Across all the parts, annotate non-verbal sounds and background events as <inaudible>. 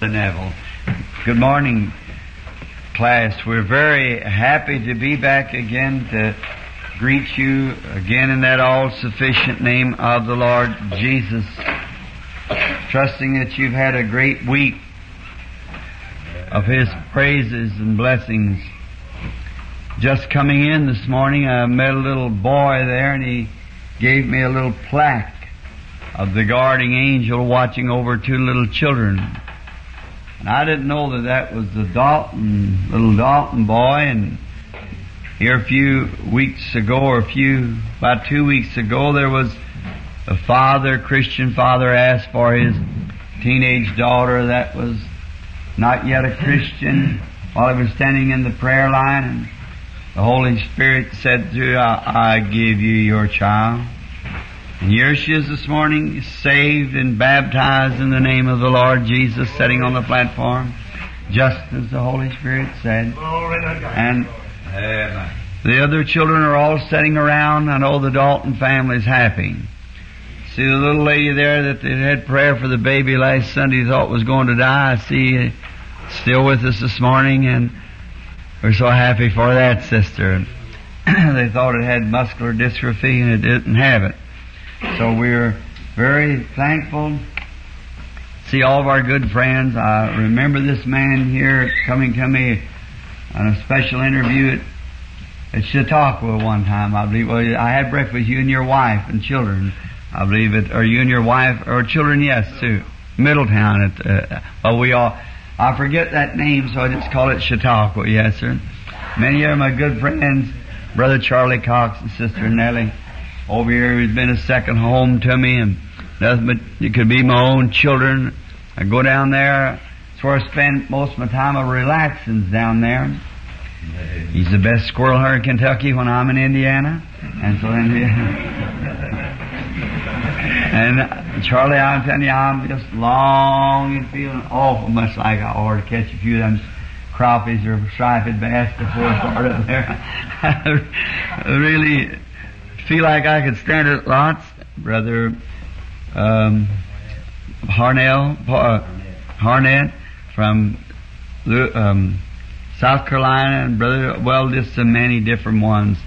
Brother Neville. Good morning, class. We're very happy to be back again to greet you again in that all-sufficient name of the Lord Jesus. Trusting that you've had a great week of His praises and blessings. Just coming in this morning, I met a little boy there and he gave me a little plaque of the guarding angel watching over two little children. And I didn't know that that was the Dalton, little Dalton boy. And here a few weeks ago, or a few, about two weeks ago, there was a father, Christian father, asked for his teenage daughter that was not yet a Christian while he was standing in the prayer line. And the Holy Spirit said to her, I, I give you your child. And here she is this morning, saved and baptized in the name of the Lord Jesus, sitting on the platform, just as the Holy Spirit said. And the other children are all sitting around. I know the Dalton family is happy. See the little lady there that they had prayer for the baby last Sunday thought was going to die. I see still with us this morning and we're so happy for that sister. <clears throat> they thought it had muscular dystrophy and it didn't have it. So we're very thankful. See all of our good friends. I remember this man here coming to me on a special interview at, at Chautauqua one time. I believe. Well, I had breakfast you and your wife and children. I believe it. Or you and your wife or children? Yes, too. Middletown. At uh, well, we all. I forget that name, so I just call it Chautauqua. Yes, sir. Many of my good friends, Brother Charlie Cox and Sister Nellie over here who's been a second home to me and nothing but it could be my own children. I go down there. It's where I spend most of my time of relaxing down there. He's the best squirrel hunter in Kentucky when I'm in Indiana. And so then, <laughs> and Charlie, I'm telling you, I'm just longing, feeling awful much like I ought to catch a few of them crappies or striped bass before I start up there. <laughs> really, feel like I could stand it lots. Brother um, Harnell, uh, Harnett from um, South Carolina, and Brother, well, just so many different ones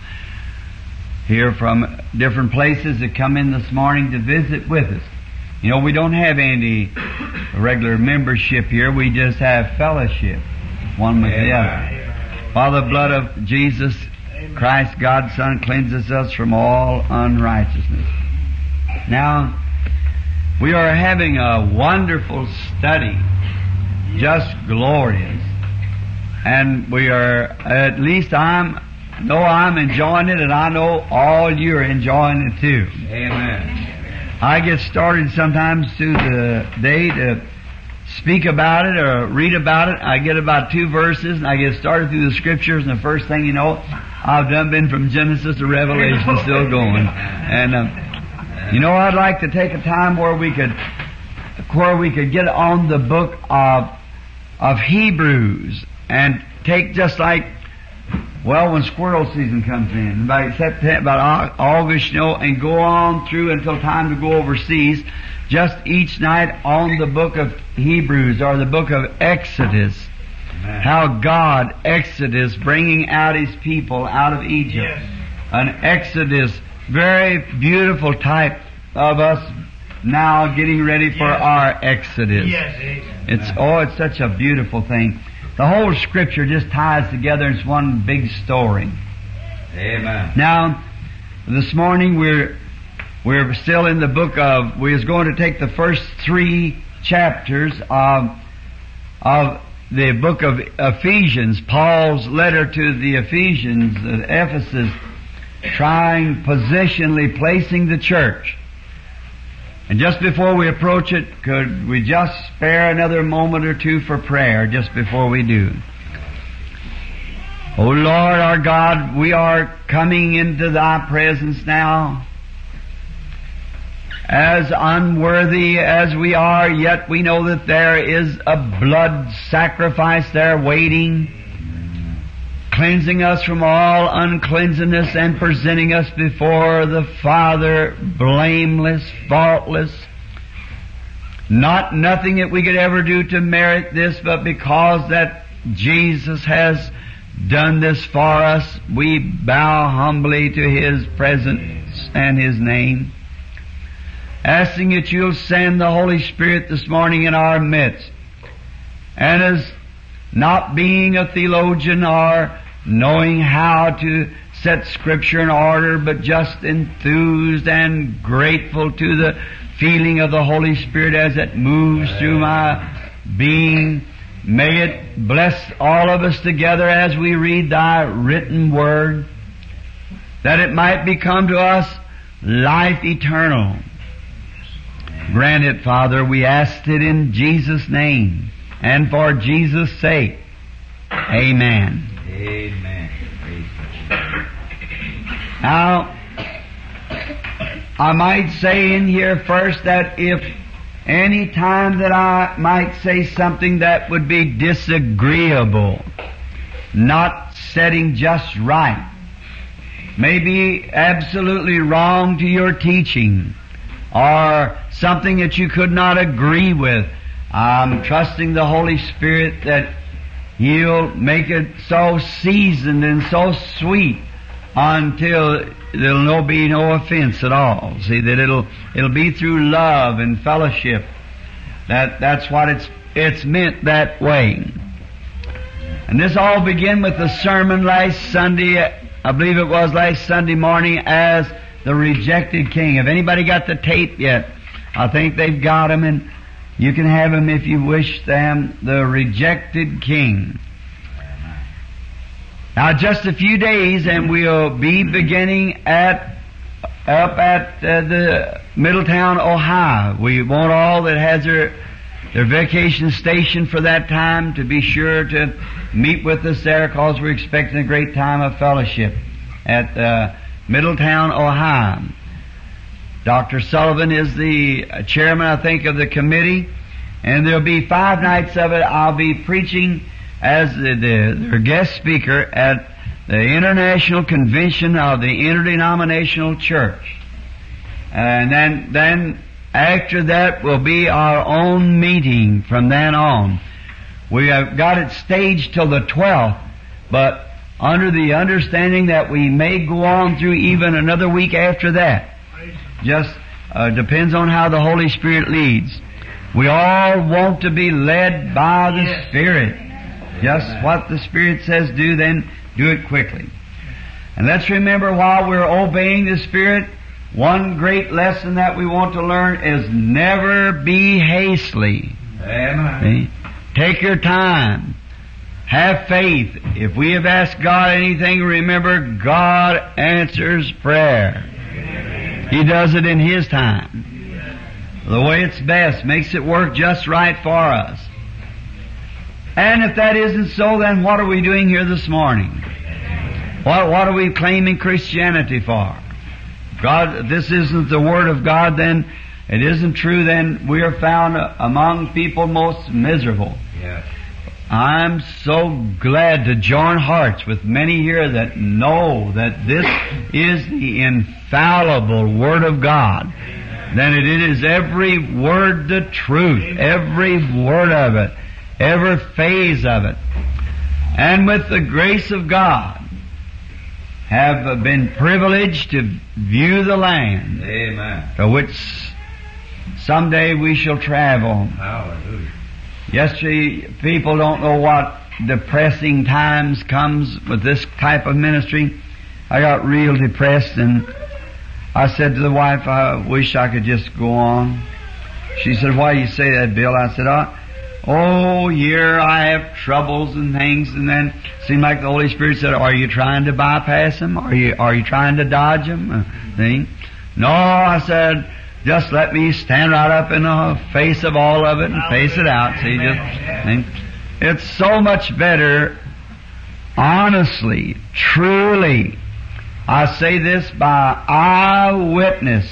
here from different places that come in this morning to visit with us. You know, we don't have any regular membership here. We just have fellowship, one with the other. While the blood of Jesus Christ, God's Son, cleanses us from all unrighteousness. Now, we are having a wonderful study, just glorious. And we are, at least I'm, know I'm enjoying it and I know all you're enjoying it too. Amen. I get started sometimes through the day to speak about it or read about it. I get about two verses and I get started through the scriptures and the first thing you know, I've done been from Genesis to Revelation still going. And, um, you know, I'd like to take a time where we could, where we could get on the book of, of Hebrews and take just like, well, when squirrel season comes in, about September, about August, you know, and go on through until time to go overseas, just each night on the book of Hebrews or the book of Exodus how God, Exodus, bringing out His people out of Egypt. Yes. An Exodus, very beautiful type of us now getting ready for Yes. our Exodus. Yes. It's, oh, it's such a beautiful thing. The whole scripture just ties together. It's one big story. Amen. Now, this morning we're we're still in the book of. We was going to take the first three chapters of of the book of Ephesians, Paul's letter to the Ephesians at Ephesus, trying positionally placing the church. And just before we approach it, could we just spare another moment or two for prayer just before we do? O Lord our God, we are coming into Thy presence now. As unworthy as we are, yet we know that there is a blood sacrifice there waiting, cleansing us from all uncleanness and presenting us before the Father blameless, faultless. Not nothing that we could ever do to merit this, but because that Jesus has done this for us, we bow humbly to His presence and His name. Asking that you'll send the Holy Spirit this morning in our midst. And as not being a theologian or knowing how to set Scripture in order, but just enthused and grateful to the feeling of the Holy Spirit as it moves through my being. May it bless all of us together as we read Thy written Word, that it might become to us life eternal. Grant it, Father, we ask it in Jesus' name and for Jesus' sake. Amen. Amen. Now, I might say in here first that if any time that I might say something that would be disagreeable, not setting just right, maybe absolutely wrong to your teaching, or something that you could not agree with, I'm trusting the Holy Spirit that He'll make it so seasoned and so sweet until there'll no be no offense at all. See that it'll it'll be through love and fellowship. That that's what it's it's meant that way. And this all began with the sermon last Sunday. I believe it was last Sunday morning as the rejected king. Have anybody got the tape yet? I think they've got them, and you can have them if you wish them. The rejected king. Now, just a few days, and we'll be beginning at up at uh, the Middletown, Ohio. We want all that has their their vacation station for that time to be sure to meet with us there, because we're expecting a great time of fellowship at uh, Middletown, Ohio. Dr. Sullivan is the chairman, I think, of the committee, and there'll be five nights of it. I'll be preaching as the, the, their guest speaker at the International Convention of the Interdenominational Church. And then, then after that will be our own meeting from then on. We have got it staged till the 12th, but under the understanding that we may go on through even another week after that. Just uh, depends on how the Holy Spirit leads. We all want to be led by the Spirit. Just what the Spirit says do, then do it quickly. And let's remember while we're obeying the Spirit, one great lesson that we want to learn is never be hastily. Amen. See? Take your time. Have faith. If we have asked God anything, remember God answers prayer. He does it in His time. The way it's best, makes it work just right for us. And if that isn't so, then what are we doing here this morning? What, what are we claiming Christianity for? God, this isn't the Word of God, then it isn't true, then we are found among people most miserable. Yes. I'm so glad to join hearts with many here that know that this is the infallible Word of God. Then it is every word the truth, every word of it, every phase of it. And with the grace of God, have been privileged to view the land Amen. to which someday we shall travel. Hallelujah. Yesterday, people don't know what depressing times comes with this type of ministry. I got real depressed and I said to the wife, I wish I could just go on. She said, why do you say that, Bill? I said, oh, here I have troubles and things and then it seemed like the Holy Spirit said, are you trying to bypass them? Are you, are you trying to dodge them? Uh, see? No, I said, just let me stand right up in the face of all of it and face it out. See, just, it's so much better, honestly, truly. I say this by eyewitness.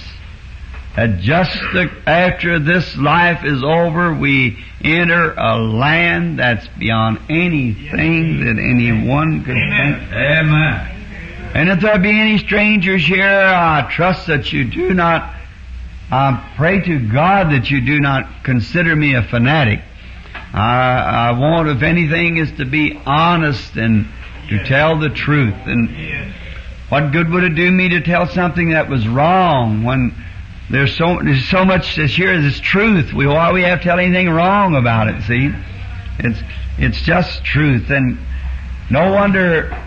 That just the, after this life is over, we enter a land that's beyond anything that anyone could think. Amen. And if there be any strangers here, I trust that you do not I pray to God that you do not consider me a fanatic. I, I want, if anything, is to be honest and to tell the truth. And what good would it do me to tell something that was wrong when there's so there's so much this here is truth. We why we have to tell anything wrong about it. See, it's it's just truth, and no wonder.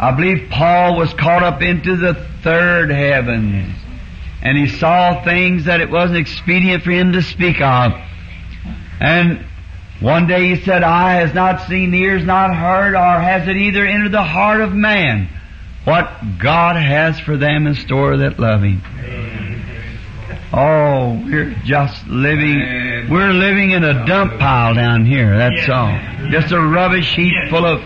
I believe Paul was caught up into the third heavens, and he saw things that it wasn't expedient for him to speak of. And one day he said, "Eye has not seen, ears not heard, or has it either entered the heart of man what God has for them in store that love Him." Oh, we're just living, we're living in a dump pile down here, that's all. Just a rubbish heap full of,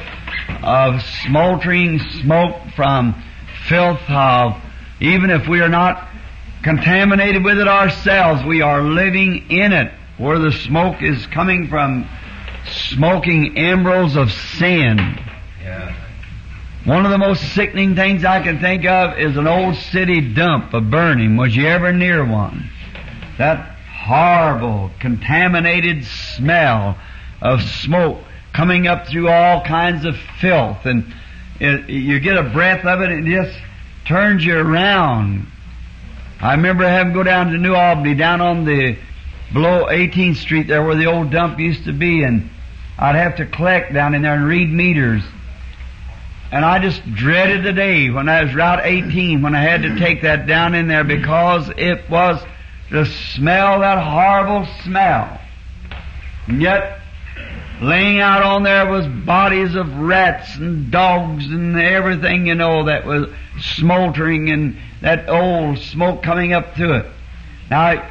of smoldering smoke from filth of, even if we are not contaminated with it ourselves, we are living in it, where the smoke is coming from smoking emeralds of sin. Yeah. One of the most sickening things I can think of is an old city dump, a burning. Was you ever near one? That horrible, contaminated smell of smoke coming up through all kinds of filth, and it, you get a breath of it, and it just turns you around. I remember having to go down to New Albany, down on the below 18th Street there where the old dump used to be, and I'd have to collect down in there and read meters. And I just dreaded the day when I was Route 18 when I had to take that down in there because it was the smell, that horrible smell. And yet, laying out on there was bodies of rats and dogs and everything, you know, that was smoldering and that old smoke coming up through it. Now,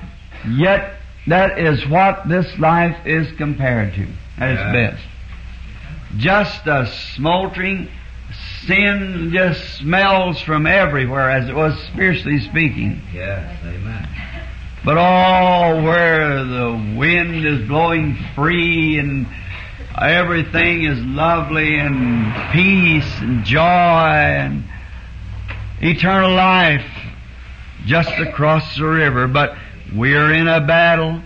yet, that is what this life is compared to at its Yeah. best. Just a smoldering sin just smells from everywhere as it was spiritually speaking. Yes. Amen. But all where the wind is blowing free and everything is lovely and peace and joy and eternal life just across the river. But we're in a battle.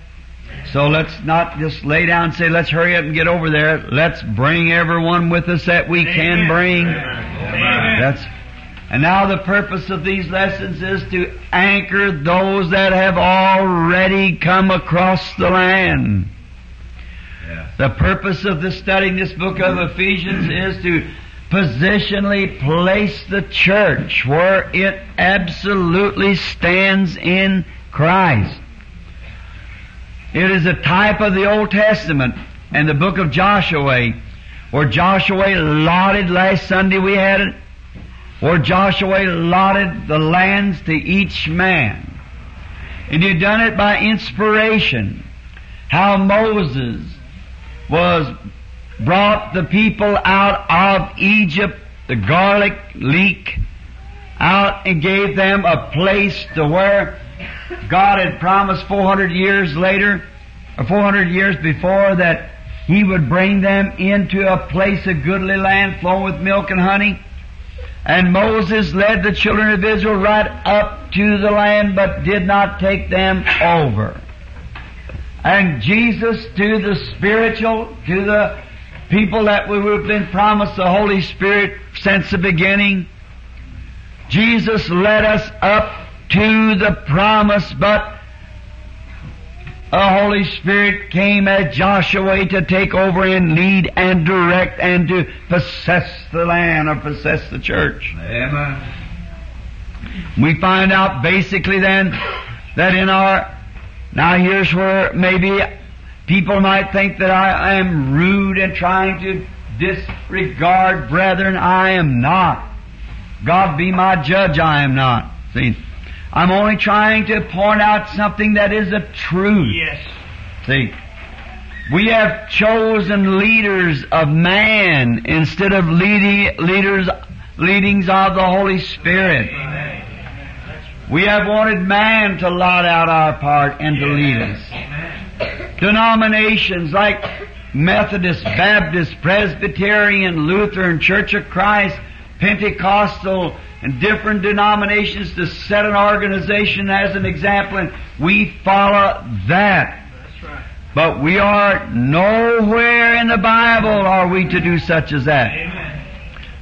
So let's not just lay down and say, let's hurry up and get over there. Let's bring everyone with us that we can bring. That's, and now the purpose of these lessons is to anchor those that have already come across the land. Yeah. The purpose of the studying this book of Ephesians is to positionally place the church where it absolutely stands in Christ. It is a type of the Old Testament and the book of Joshua, where Joshua lauded, last Sunday we had it, where Joshua lauded the lands to each man. And he done it by inspiration. How Moses was brought the people out of Egypt, the garlic leek, out and gave them a place to where God had promised 400 years later, or 400 years before, that He would bring them into a place of goodly land flowing with milk and honey. And Moses led the children of Israel right up to the land, but did not take them over. And Jesus to the spiritual, to the people that we've been promised the Holy Spirit since the beginning, Jesus led us up to the promise, but the Holy Spirit came as Joshua to take over and lead and direct and to possess the land or possess the church. Amen. We find out basically then that in our, now here's where maybe people might think that I am rude and trying to disregard brethren. I am not. God be my judge, I am not. See, I'm only trying to point out something that is a truth. Yes. See, we have chosen leaders of man instead of leading, leaders, leadings of the Holy Spirit. We have wanted man to lot out our part and to lead us. Denominations like Methodist, Baptist, Presbyterian, Lutheran, Church of Christ, Pentecostal and different denominations to set an organization as an example, and we follow that. But we are nowhere in the Bible are we to do such as that. Amen.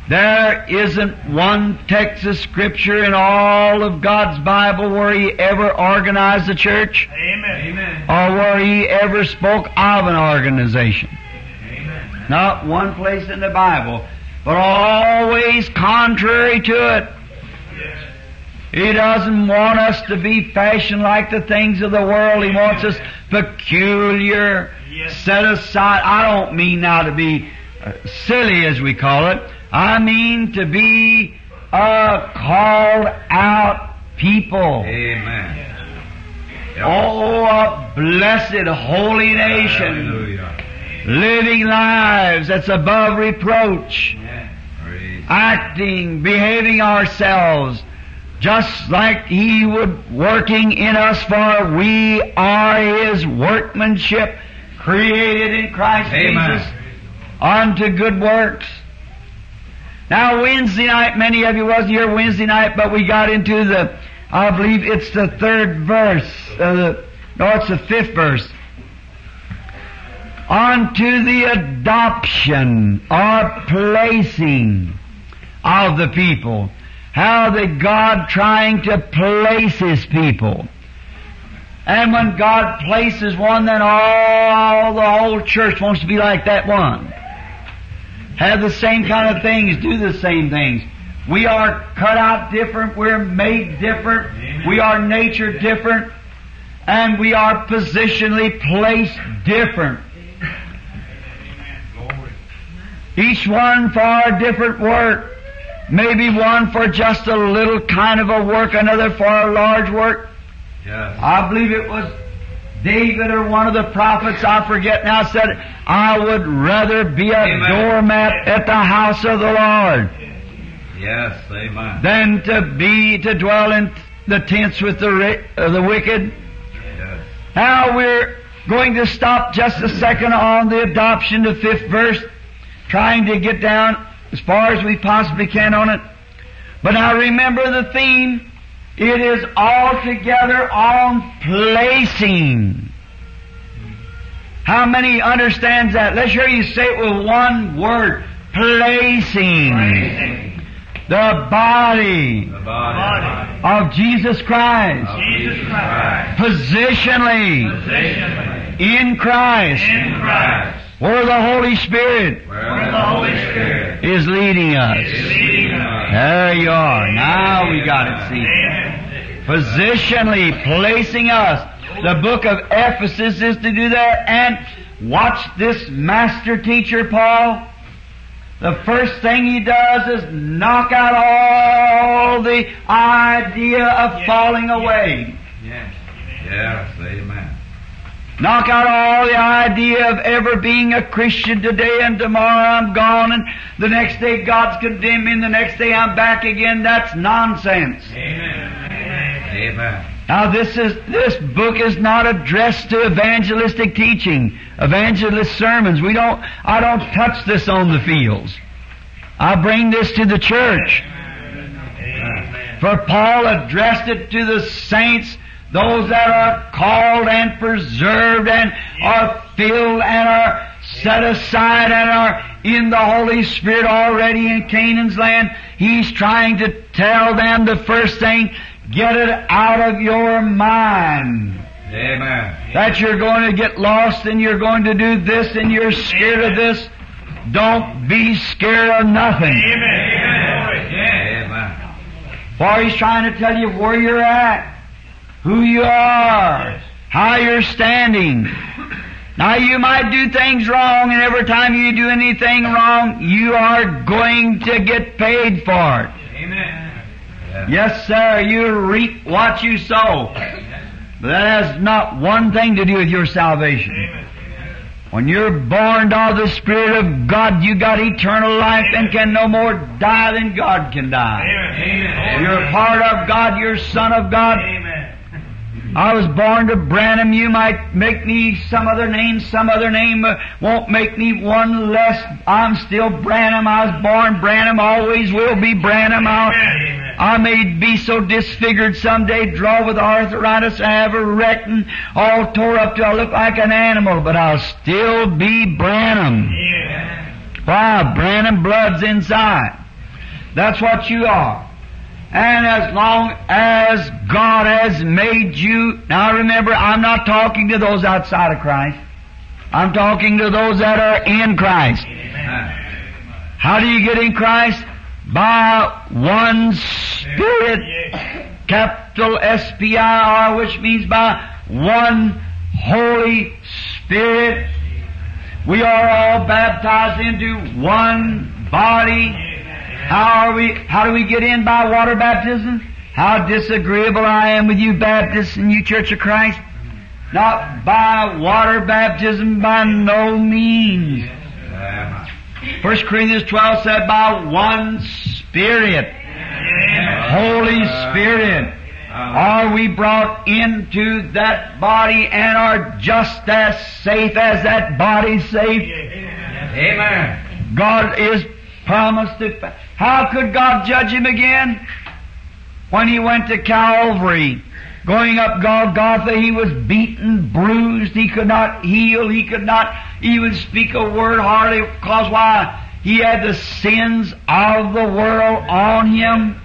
There isn't one text of scripture in all of God's Bible where He ever organized a church Amen. Amen. or where He ever spoke of an organization. Amen. Not one place in the Bible, but always contrary to it. Yes. He doesn't want us to be fashioned like the things of the world. He wants us peculiar, Yes. set aside. I don't mean now to be uh, silly as we call it. I mean to be a called out people. Amen. Oh, a blessed holy nation, Hallelujah. living lives that's above reproach. Praise acting, behaving ourselves just like He would working in us for we are His workmanship created in Christ Amen. Jesus unto good works. Now Wednesday night, many of you wasn't here Wednesday night, but we got into the, I believe it's the third verse, uh, the, no, it's the fifth verse. Unto the adoption or placing of the people. How that God trying to place His people. And when God places one, then all the whole church wants to be like that one. Have the same kind of things, do the same things. We are cut out different, we're made different, Amen. we are nature different, and we are positionally placed different. Each one for a different work. Maybe one for just a little kind of a work, another for a large work. Yes. I believe it was David or one of the prophets, I forget now, said, I would rather be a Amen. doormat at the house of the Lord Yes. Amen. than to be, to dwell in the tents with the, uh, the wicked. Yes. Now we're going to stop just a second on the adoption, the fifth verse, trying to get down as far as we possibly can on it. But now remember the theme. It is altogether on placing. How many understands that? Let's hear you say it with one word. Placing. The body The body. of Jesus Christ. of Jesus Christ. Positionally. Positionally. in Christ, In Christ. Where the Holy Spirit Where the Holy Spirit is leading us. is leading us. There you are. Now we got it, see. Positionally placing us. The book of Ephesus is to do that. And watch this master teacher, Paul. The first thing he does is knock out all the idea of falling away. Yes. Yes. Amen. Knock out all the idea of ever being a Christian today and tomorrow I'm gone and the next day God's condemned me and the next day I'm back again. That's nonsense. Amen. Amen. Now this is, this book is not addressed to evangelistic teaching, evangelist sermons. We don't, I don't touch this on the fields. I bring this to the church. Amen. For Paul addressed it to the saints, those that are called and preserved and are filled and are set aside and are in the Holy Spirit already in Canaan's land. He's trying to tell them the first thing, get it out of your mind. Amen. That you're going to get lost and you're going to do this and you're scared of this. Don't be scared of nothing. Amen. Amen. For he's trying to tell you where you're at, who you are, how you're standing. Now you might do things wrong and every time you do anything wrong, you are going to get paid for it. Amen. Yes. Sir, you reap what you sow. But that has not one thing to do with your salvation. Amen. When you're born of the Spirit of God, you got eternal life and can no more die than God can die. Amen. You're a part of God, you're son of God. I was born to Branham. You might make me some other name, some other name won't make me one less. I'm still Branham. I was born Branham, always will be Branham. I'll, I may be so disfigured someday, draw with arthritis, I have a wreck and all tore up till I look like an animal, but I'll still be Branham. Why? Branham blood's inside. That's what you are. And as long as God has made you, now remember, I'm not talking to those outside of Christ. I'm talking to those that are in Christ. How do you get in Christ? By one Spirit, capital S-P-I-R, which means by one Holy Spirit. We are all baptized into one body. How are we, how do we get in by water baptism? How disagreeable I am with you Baptists and you Church of Christ. Not by water baptism, by no means. 1 Corinthians 12 said by one Spirit, Holy Spirit, are we brought into that body and are just as safe as that body safe? Amen. God is promised to. How could God judge him again? When he went to Calvary, going up Golgotha, he was beaten, bruised, he could not heal, he could not even speak a word hardly, because why? He had the sins of the world on him.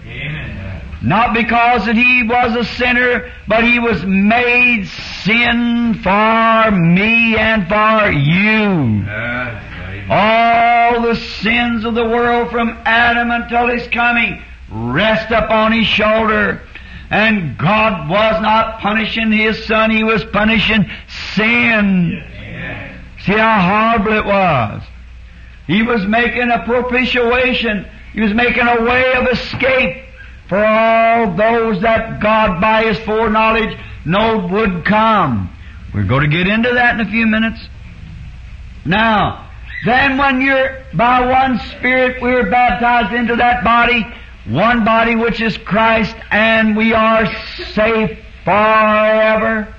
Not because that he was a sinner, but he was made sin for me and for you. Yes. All the sins of the world from Adam until his coming rest upon his shoulder. And God was not punishing his son, he was punishing sin. See how horrible it was. He was making a propitiation. He was making a way of escape for all those that God by His foreknowledge knowed would come. We're going to get into that in a few minutes. Now, then when you're by one Spirit, we are baptized into that body, one body which is Christ, and we are safe forever.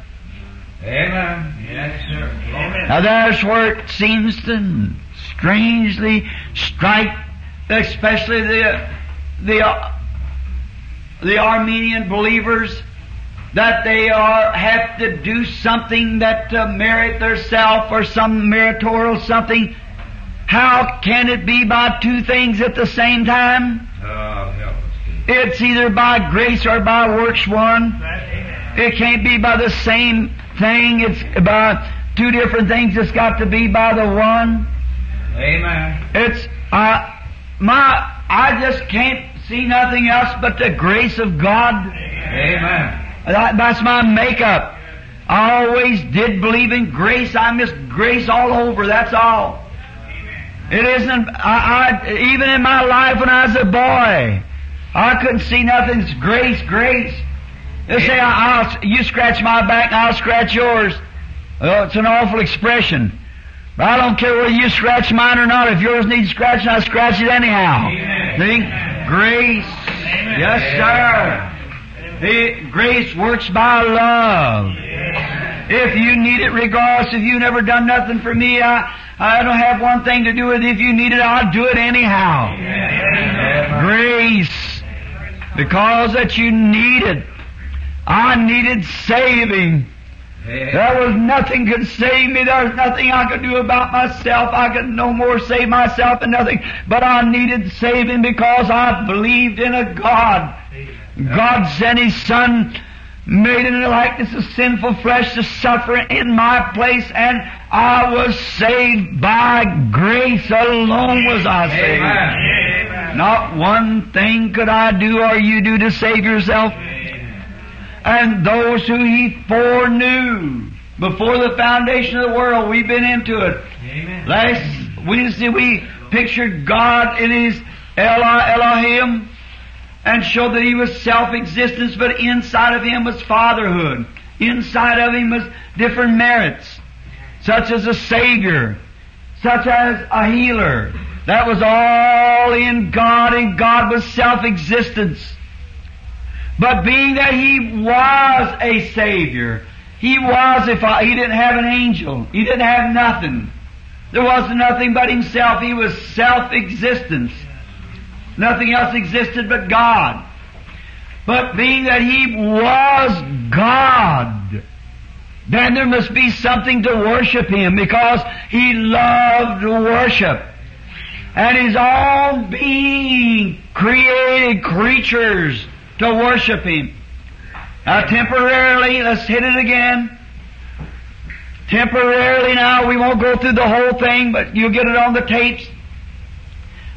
Amen. Yes, sir. Amen. Now there's where it seems to strangely strike, especially the the uh, the Arminian believers, that they are have to do something that to merit their self or some meritorial something. How can it be by two things at the same time? Help us. Jesus. It's either by grace or by works one. It can't be by the same thing. It's by two different things. It's got to be by the one. Amen. It's uh, my. I just can't see nothing else but the grace of God. Amen. That, that's my makeup. I always did believe in grace. I miss grace all over. That's all. It isn't. I, I even in my life when I was a boy, I couldn't see nothing. Grace, grace. They say, I, I'll, "You scratch my back, and I'll scratch yours." Well, it's an awful expression. But I don't care whether you scratch mine or not. If yours needs scratching, I'll scratch it anyhow. Amen. Grace. Yes, sir. The grace works by love. If you need it, regardless if you never done nothing for me, I, I don't have one thing to do with it. If you need it, I'll do it anyhow. Grace. Because that you need it. I needed saving. There was nothing could save me. There was nothing I could do about myself. I could no more save myself than nothing. But I needed saving because I believed in a God. God sent His Son, made in the likeness of sinful flesh to suffer in my place, and I was saved by grace alone was I saved. Amen. Not one thing could I do or you do to save yourself. And those who He foreknew before the foundation of the world, we've been into it. Amen. Last Wednesday we pictured God in His Elohim and showed that He was self-existence, but inside of Him was fatherhood. Inside of Him was different merits, such as a Savior, such as a healer. That was all in God, and God was self-existence. But being that he was a Savior, he was if he didn't have an angel, he didn't have nothing. There was nothing but himself. He was self-existence. Nothing else existed but God. But being that he was God, then there must be something to worship him because he loved worship. And his own being created creatures to worship him. Now temporarily, let's hit it again. Temporarily now, we won't go through the whole thing, but you'll get it on the tapes.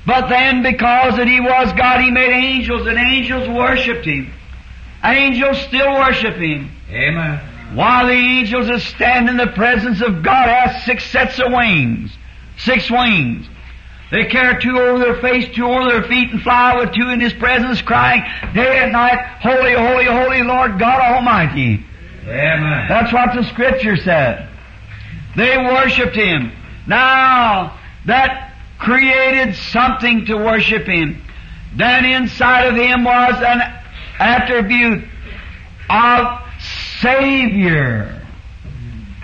But then because that he was God, he made angels, and angels worshipped him. Angels still worship him. Amen. While the angels that stand in the presence of God have six sets of wings. Six wings. They carry two over their face, two over their feet, and fly with two in His presence, crying day and night, Holy, holy, holy Lord God Almighty. Amen. That's what the Scripture said. They worshipped Him. Now, that created something to worship Him. Then inside of Him was an attribute of Savior.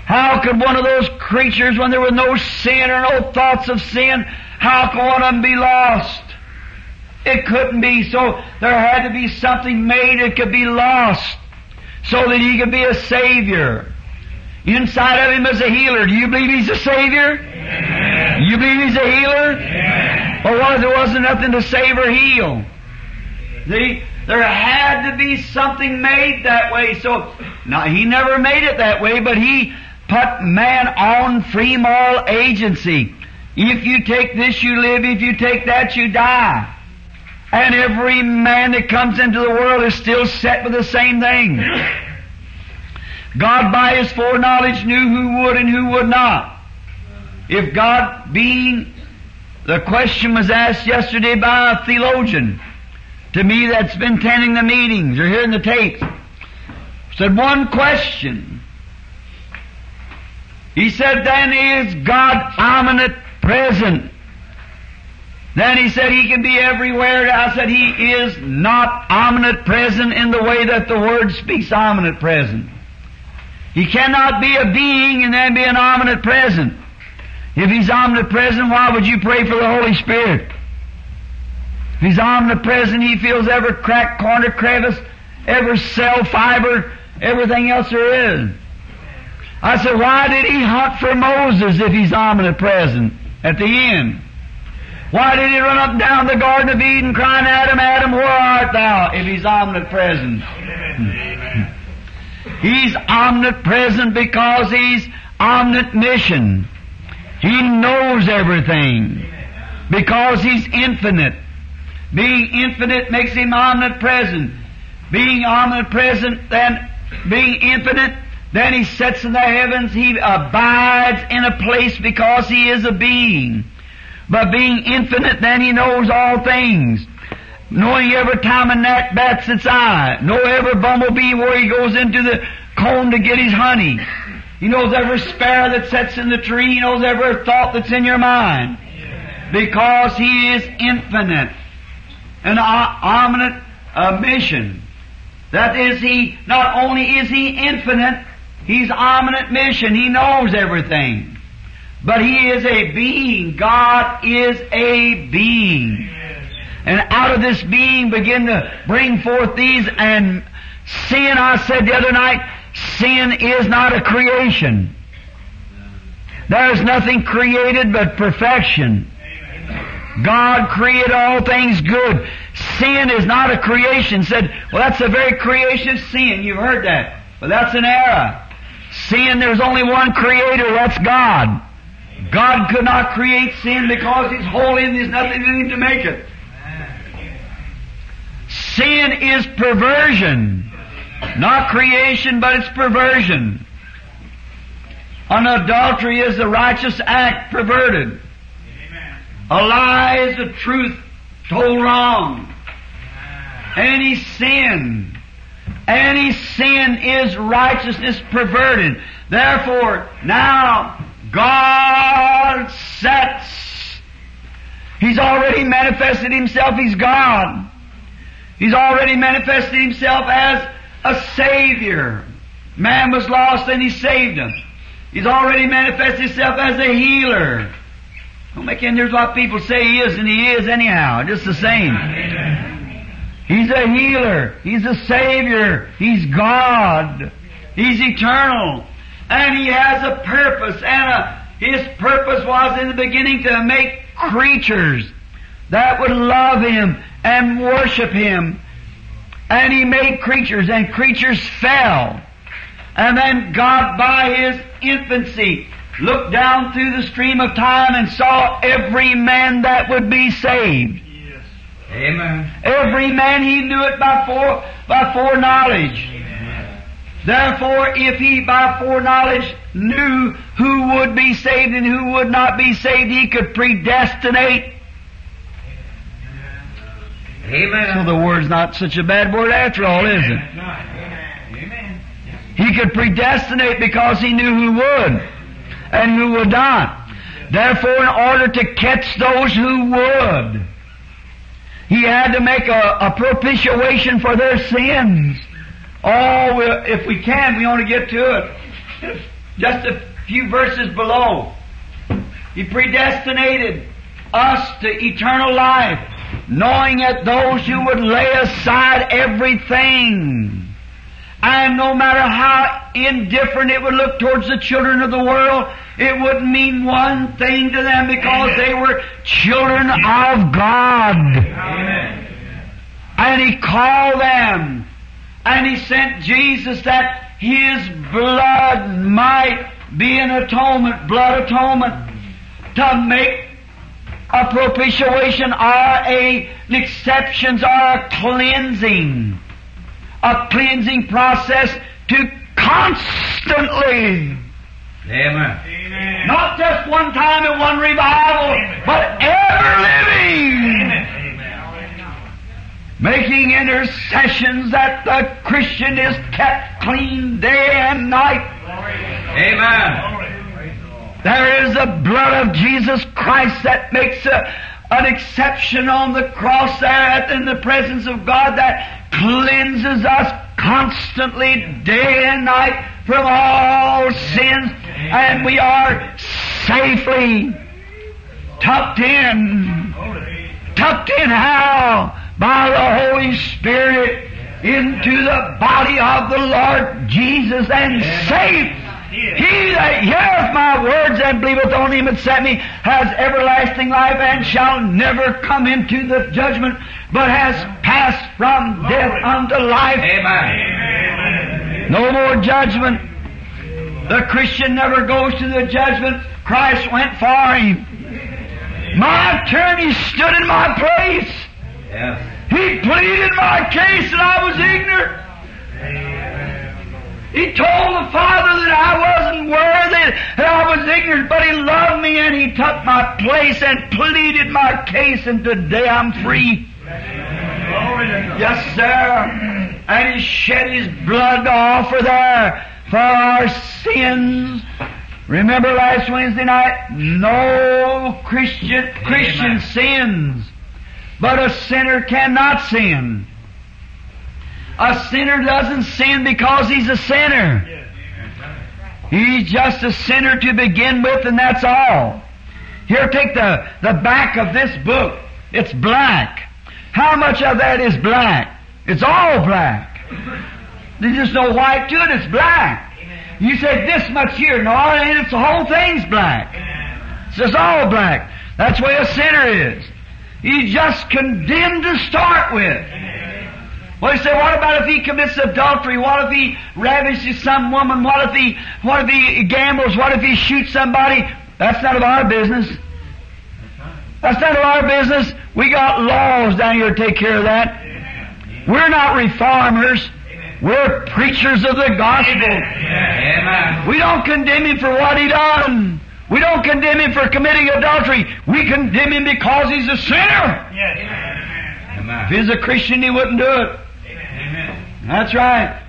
How could one of those creatures, when there was no sin or no thoughts of sin, how could one of them be lost? It couldn't be, so there had to be something made that could be lost, so that he could be a Savior. Inside of him is a healer. Do you believe he's a Savior? You believe he's a healer? Or was there wasn't nothing to save or heal? See, there had to be something made that way. So, now he never made it that way, but he put man on free moral agency. If you take this, you live. If you take that, you die. And every man that comes into the world is still set with the same thing. <laughs> God by His foreknowledge knew who would and who would not. If God being, the question was asked yesterday by a theologian to me that's been attending the meetings or hearing the tapes. Said one question. He said, then is God omnipresent? present? Then he said he can be everywhere. I said he is not omnipresent in the way that the Word speaks omnipresent. He cannot be a being and then be an omnipresent. If he's omnipresent, why would you pray for the Holy Spirit? If he's omnipresent, he feels every crack, corner, crevice, every cell, fiber, everything else there is. I said, why did he hunt for Moses if he's omnipresent at the end? Why did he run up and down the Garden of Eden crying, Adam, Adam, where art thou? If he's omnipresent. He's omnipresent because he's omniscient. He knows everything. Because he's infinite. Being infinite makes him omnipresent. Being omnipresent, then being infinite, then he sits in the heavens, he abides in a place because he is a being. But being infinite, then he knows all things. Knowing every time a gnat bats its eye. Know every bumblebee where he goes into the comb to get his honey. He knows every sparrow that sits in the tree. He knows every thought that's in your mind. Because he is infinite. An omniscient mission. That is, he, not only is he infinite, he's omniscient mission. He knows everything. But he is a being. God is a being. And out of this being begin to bring forth these and sin, I said the other night, sin is not a creation. There is nothing created but perfection. God created all things good. Sin is not a creation. Said, well, that's a very creation of sin. You've heard that. But that's an error. Sin, there's only one creator, that's God. God could not create sin because He's holy and there's nothing in Him to make it. Sin is perversion. Not creation, but it's perversion. An adultery is a righteous act perverted. A lie is a truth told wrong. Any sin, any sin is righteousness perverted. Therefore, now God sets. He's already manifested Himself. He's God. He's already manifested himself as a Savior. Man was lost and he saved him. He's already manifested himself as a healer. Don't make any difference what people say he is, and he is anyhow, just the same. He's a healer. He's a Savior. He's God. He's eternal. And He has a purpose, and a, His purpose was in the beginning to make creatures that would love Him and worship Him. And He made creatures, and creatures fell. And then God, by His infancy, looked down through the stream of time and saw every man that would be saved. Yes. Amen. Every man he knew it by fore, by foreknowledge. Therefore, if he by foreknowledge knew who would be saved and who would not be saved, he could predestinate. So Amen. the word's not such a bad word after all, is it? Amen. He could predestinate because he knew who would and who would not. Therefore, in order to catch those who would, he had to make a, a propitiation for their sins. Oh, if we can, we want to get to it. <laughs> Just a few verses below. He predestinated us to eternal life, knowing that those who would lay aside everything, and no matter how indifferent it would look towards the children of the world, it wouldn't mean one thing to them because they were children of God. Amen. And He called them. And He sent Jesus that His blood might be an atonement, blood atonement, to make a propitiation or a, an exceptions or a cleansing. A cleansing process to constantly, Amen. Amen. not just one time at one revival, but ever living Amen. making intercessions that the Christian is kept clean day and night. Amen. There is the blood of Jesus Christ that makes a, an exception on the cross there in the presence of God that cleanses us constantly day and night from all sins and we are safely tucked in. Tucked in how? By the Holy Spirit into the body of the Lord Jesus and safe. He that heareth my words and believeth on him that sent me has everlasting life and shall never come into the judgment, but has passed from death unto life. Amen. No more judgment. The Christian never goes to the judgment. Christ went for him. My attorney stood in my place. He pleaded my case and I was ignorant. He told the Father that I wasn't worthy, that I was ignorant, but He loved me and He took my place and pleaded my case and today I'm free. Yes, sir. And He shed His blood to offer there for our sins. Remember last Wednesday night? No Christian, Christian Amen. sins. But a sinner cannot sin. A sinner doesn't sin because he's a sinner. He's just a sinner to begin with, and that's all. Here, take the, the back of this book. It's black. How much of that is black? It's all black. There's just no white to it, it's black. You say this much here, no, ain't, it's the whole thing's black. It's just all black. That's way a sinner is. He's just condemned to start with. Well, you say, what about if he commits adultery? What if he ravishes some woman? What if he, what if he gambles? What if he shoots somebody? That's none of our business. That's none of our business. We got laws down here to take care of that. We're not reformers. We're preachers of the gospel. We don't condemn him for what he done. We don't condemn him for committing adultery. We condemn him because he's a sinner. If he's a Christian, he wouldn't do it. Amen. That's right.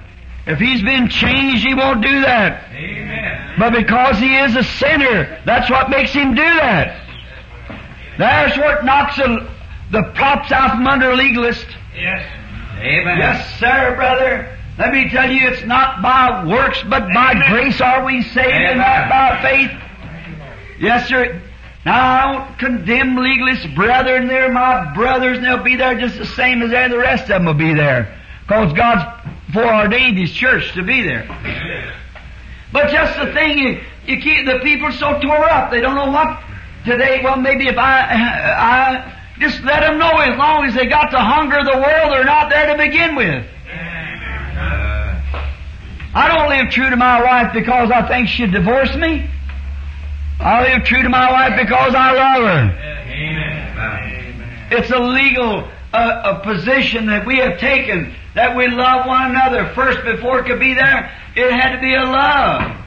If he's been changed, he won't do that. Amen. But because he is a sinner, that's what makes him do that. That's what knocks the, the props out from under legalists. Yes. Amen. Yes, sir, brother. Let me tell you, it's not by works, but by grace are we saved, and not by faith. Yes, sir. Now, I don't condemn legalists, brethren. They're my brothers, and they'll be there just the same as any of the rest of them will be there. Because God's foreordained His church to be there. But just the thing, you, you keep the people so tore up, they don't know what today. Well, maybe if I, I just let them know as long as they got the hunger of the world, they're not there to begin with. I don't live true to my wife because I think she'd divorce me. I live true to my wife because I love her. Amen. It's a legal uh, a position that we have taken that we love one another. First, before it could be there, it had to be a love.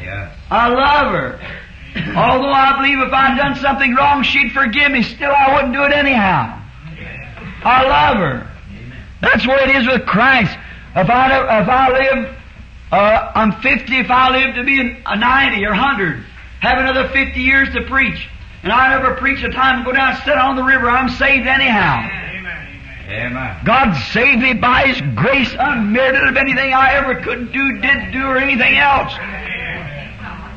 Yes. I love her. <coughs> Although I believe if I'd done something wrong, she'd forgive me. Still, I wouldn't do it anyhow. I love her. That's where it is with Christ. If I if I live, uh, I'm 50. If I live to be a 90 or 100, have another 50 years to preach, and I never preach a time and go down and sit on the river, I'm saved anyhow. Amen. God saved me by His grace, unmerited of anything I ever could do, did do, or anything else.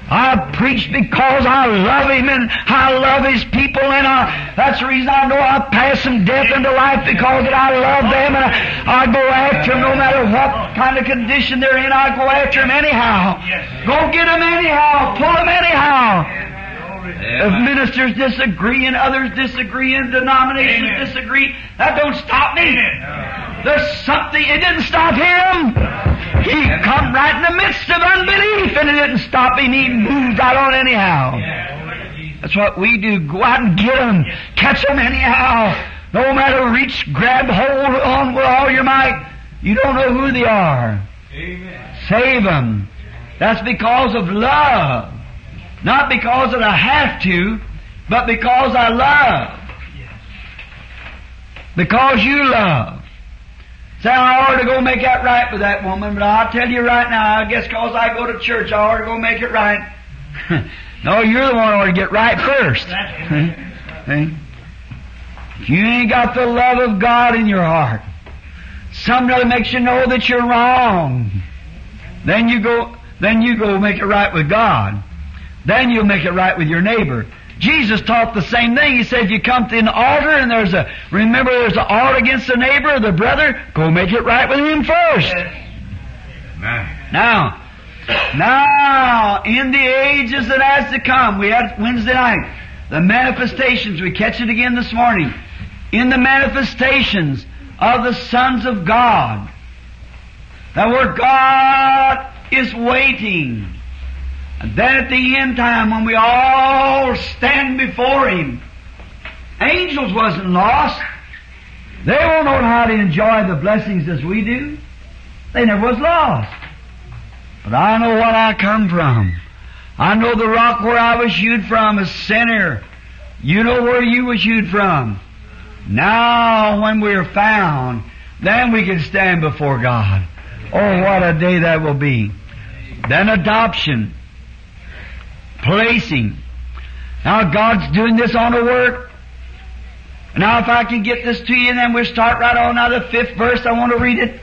I preach because I love Him and I love His people and I, that's the reason I know I pass from death into life because that I love them and I, I go after them no matter what kind of condition they're in, I go after them anyhow. Go get them anyhow, pull them anyhow. If ministers disagree and others disagree and denominations Amen. disagree, that don't stop me. There's something, it didn't stop him. He come right in the midst of unbelief and it didn't stop him. He moved right on anyhow. That's what we do. Go out and get them. Catch them anyhow. No matter reach, grab hold on with all your might. You don't know who they are. Save them. That's because of love. Not because that I have to, but because I love. Because you love. Say, I ought to go make that right with that woman, but I'll tell you right now, I guess because I go to church, I ought to go make it right. <laughs> no, you're the one who ought to get right first. <laughs> If you ain't got the love of God in your heart, something somebody makes you know that you're wrong. Then you go, then you go make it right with God. Then you'll make it right with your neighbor. Jesus taught the same thing. He said, you come to an altar and there's a, remember there's an altar against the neighbor or the brother, go make it right with him first. Now, now, in the ages that has to come, we had Wednesday night, the manifestations, we catch it again this morning. In the manifestations of the sons of God, that where God is waiting. And then at the end time, when we all stand before Him, angels wasn't lost. They won't know how to enjoy the blessings as we do. They never was lost. But I know what I come from. I know the rock where I was hewed from, a sinner. You know where you was hewed from. Now, when we're found, then we can stand before God. Oh, what a day that will be. Then adoption. Placing. Now God's doing this on a work. Now if I can get this to you, then we'll start right on now the fifth verse. I want to read it.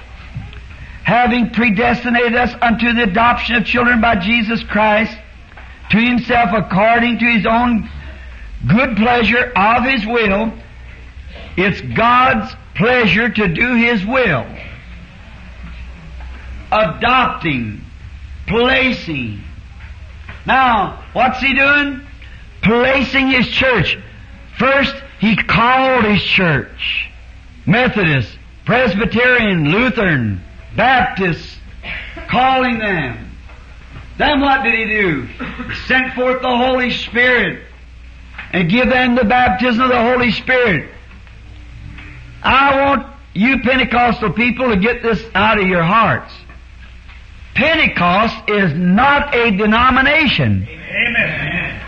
Having predestinated us unto the adoption of children by Jesus Christ, to himself according to his own good pleasure of his will, it's God's pleasure to do his will. Adopting, placing. Now, what's he doing? Placing his church. First, he called his church. Methodist, Presbyterian, Lutheran, Baptist, calling them. Then what did he do? Sent forth the Holy Spirit and give them the baptism of the Holy Spirit. I want you Pentecostal people to get this out of your hearts. Pentecost is not a denomination. Amen.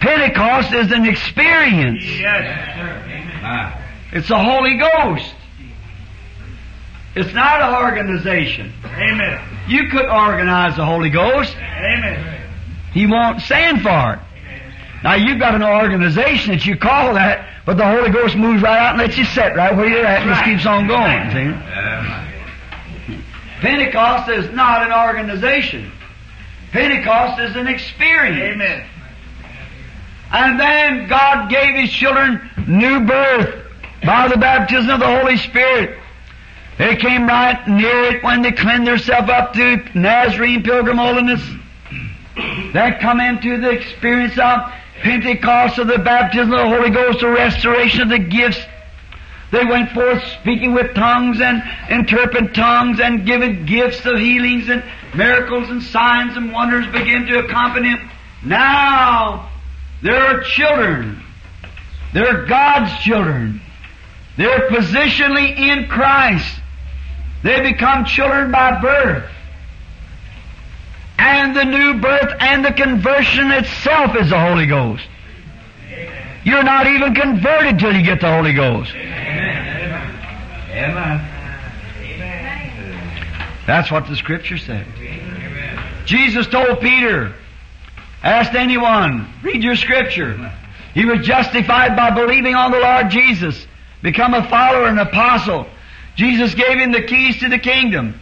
Pentecost is an experience. Yes. Amen. It's the Holy Ghost. It's not an organization. Amen. You could organize the Holy Ghost. Amen. He won't stand for it. Now you've got an organization that you call that, but the Holy Ghost moves right out and lets you sit right where you're at and just keeps on going. See? Pentecost is not an organization. Pentecost is an experience. Amen. And then God gave His children new birth by the baptism of the Holy Spirit. They came right near it when they cleaned themselves up through Nazarene pilgrim holiness. They come into the experience of Pentecost of the baptism of the Holy Ghost, the restoration of the gifts. They went forth speaking with tongues and interpreting tongues and giving gifts of healings and miracles and signs and wonders begin to accompany them. Now, they're children. They're God's children. They're positionally in Christ. They become children by birth. And the new birth and the conversion itself is the Holy Ghost. You're not even converted till you get the Holy Ghost. Amen. That's what the scripture said. Jesus told Peter, ask anyone, read your scripture. He was justified by believing on the Lord Jesus, become a follower and apostle. Jesus gave him the keys to the kingdom.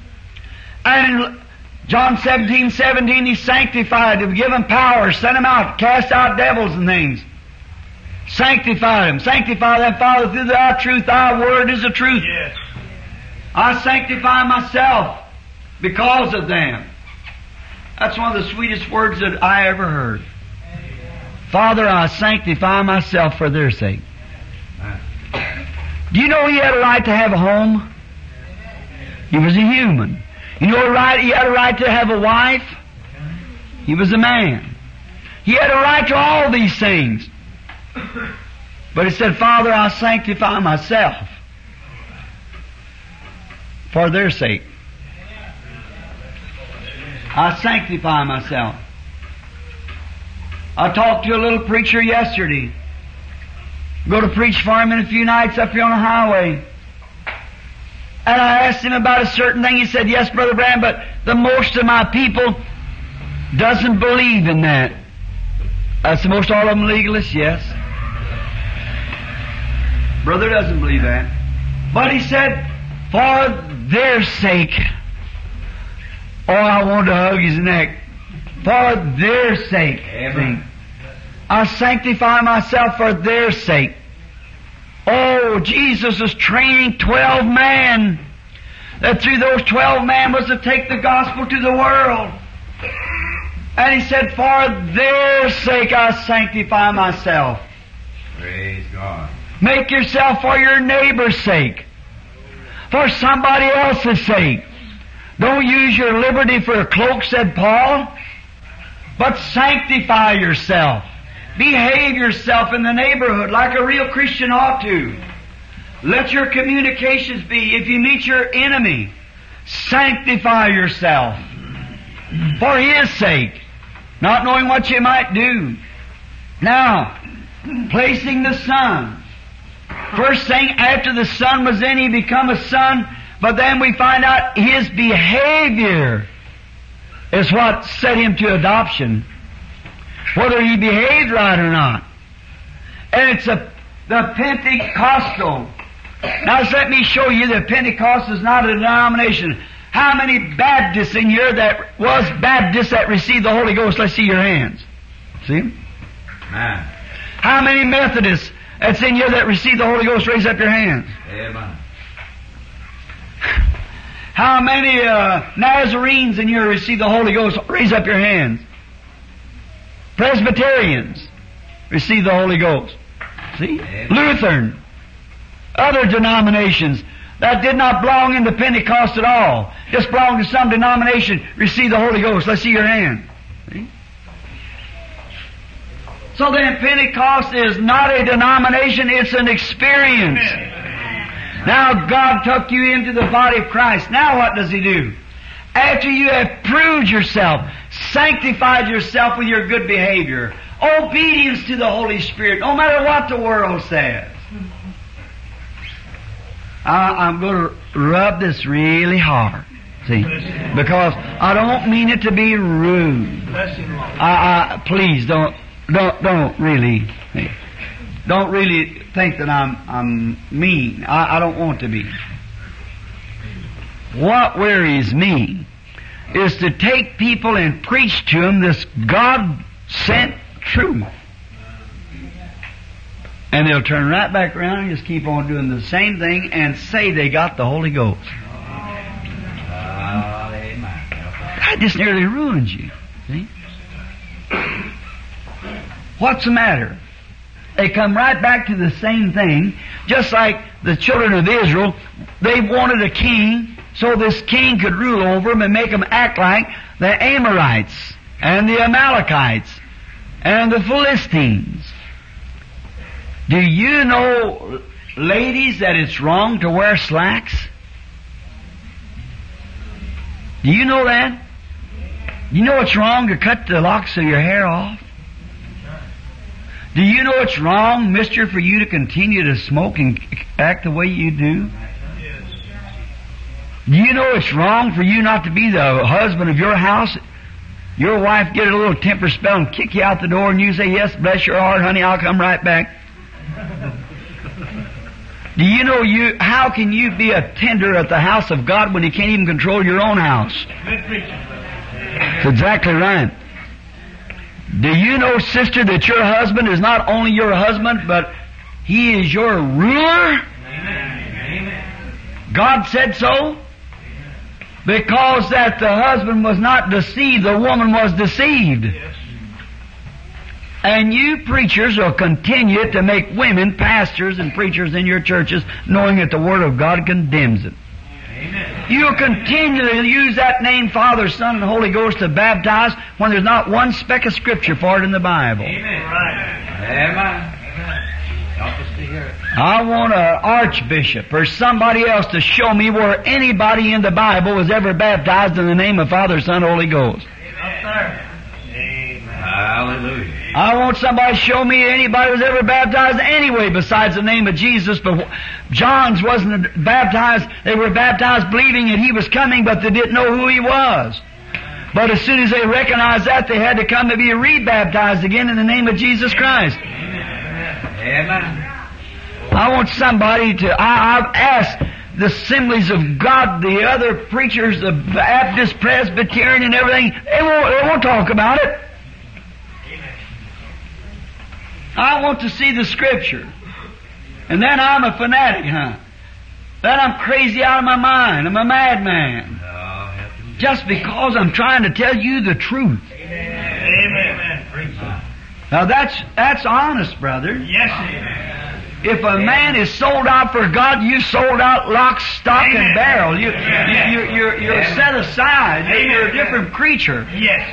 And in John 17, 17, he sanctified him, give him power, sent him out, cast out devils and things. Sanctify them. Sanctify them, Father, through thy truth. Thy word is the truth. Yes. I sanctify myself because of them. That's one of the sweetest words that I ever heard. Father, I sanctify myself for their sake. Do you know he had a right to have a home? He was a human. You know right, he had a right to have a wife? He was a man. He had a right to all these things. But he said, Father, I sanctify myself for their sake. I sanctify myself. I talked to a little preacher yesterday. Go to preach for him in a few nights up here on the highway. And I asked him about a certain thing. He said, yes, Brother Branham, but the most of my people doesn't believe in that. That's the most all of them legalists? Yes. Brother doesn't believe that. But he said, for their sake. Oh, I want to hug his neck. For their sake. Amen. I sanctify myself for their sake. Oh, Jesus is training twelve men. That through those twelve men was to take the gospel to the world. And he said, for their sake I sanctify myself. Praise God. Make yourself for your neighbor's sake. For somebody else's sake. Don't use your liberty for a cloak, said Paul, but sanctify yourself. Behave yourself in the neighborhood like a real Christian ought to. Let your communications be, if you meet your enemy, sanctify yourself for his sake, not knowing what you might do. Now, placing the Son. First thing, after the Son was in, he become a son, but then we find out his behavior is what set him to adoption. Whether he behaved right or not. And it's a, the Pentecostal. Now let me show you that Pentecost is not a denomination. How many Baptists in here that was Baptists that received the Holy Ghost? Let's see your hands. See? Amen. How many Methodists that's in you that received the Holy Ghost? Raise up your hands. Amen. How many uh, Nazarenes in here received the Holy Ghost? Raise up your hands. Presbyterians received the Holy Ghost. See? Amen. Lutheran. Other denominations that did not belong in the Pentecost at all, just belong to some denomination, received the Holy Ghost. Let's see your hand. See? So then Pentecost is not a denomination, it's an experience. Now God took you into the body of Christ. Now what does He do? After you have proved yourself, sanctified yourself with your good behavior, obedience to the Holy Spirit, no matter what the world says. I, I'm going to rub this really hard. See? Because I don't mean it to be rude. Bless him, Lord. I, I, please don't don't don't really don't really think that I'm I'm mean. I, I don't want to be. What worries me is to take people and preach to them this God sent truth. And they'll turn right back around and just keep on doing the same thing and say they got the Holy Ghost. That just nearly ruins you. See? What's the matter? They come right back to the same thing, just like the children of Israel. They wanted a king, so this king could rule over them and make them act like the Amorites and the Amalekites and the Philistines. Do you know, ladies, that it's wrong to wear slacks? Do you know that? You know it's wrong to cut the locks of your hair off? Do you know it's wrong, mister, for you to continue to smoke and act the way you do? Do you know it's wrong for you not to be the husband of your house? Your wife get a little temper spell and kick you out the door and you say, yes, bless your heart, honey, I'll come right back. Do you know you, how can you be a tender at the house of God when you can't even control your own house? That's exactly right. Do you know, sister, that your husband is not only your husband, but he is your ruler? Amen. God said so? Because that the husband was not deceived, the woman was deceived. And you preachers will continue to make women pastors and preachers in your churches, knowing that the Word of God condemns it. You'll continually use that name, Father, Son, and Holy Ghost to baptize when there's not one speck of Scripture for it in the Bible. Amen. Help us to hear it. I want an archbishop or somebody else to show me where anybody in the Bible was ever baptized in the name of Father, Son, Holy Ghost. Hallelujah. I want somebody to show me anybody was ever baptized anyway besides the name of Jesus. But John's wasn't baptized. They were baptized believing that he was coming, but they didn't know who he was. But as soon as they recognized that, they had to come to be rebaptized again in the name of Jesus Christ. Amen. I want somebody to, I, I've asked the assemblies of God, the other preachers, the Baptist, Presbyterian, and everything, they won't, they won't talk about it. I want to see the Scripture. And then I'm a fanatic, huh? Then I'm crazy out of my mind. I'm a madman. Just because I'm trying to tell you the truth. Amen. Now that's, that's honest, brother. Yes. If a man is sold out for God, you sold out lock, stock, and barrel. You, you, you, you're, you're set aside. You're a different creature. Yes.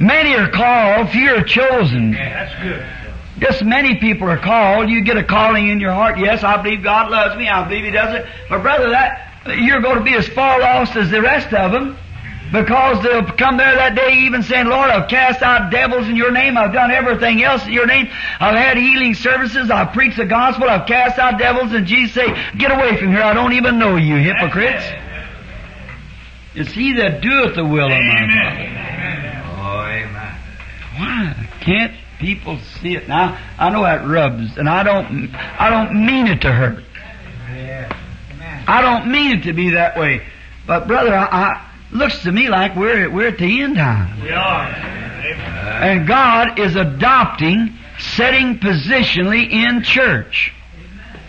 Many are called, few are chosen. That's good. Yes, many people are called. You get a calling in your heart. Yes, I believe God loves me. I believe He does it. But brother, that you're going to be as far lost as the rest of them, because they'll come there that day even saying, "Lord, I've cast out devils in Your name. I've done everything else in Your name. I've had healing services. I've preached the gospel. I've cast out devils." And Jesus say, "Get away from here. I don't even know you, hypocrites." It's He that doeth the will of my Father. Oh, amen. Why can't people see it? Now I know that rubs, and I don't. I don't mean it to hurt. I don't mean it to be that way. But brother, I, I looks to me like we're we're at the end time, We are. and God is adopting, setting positionally in church,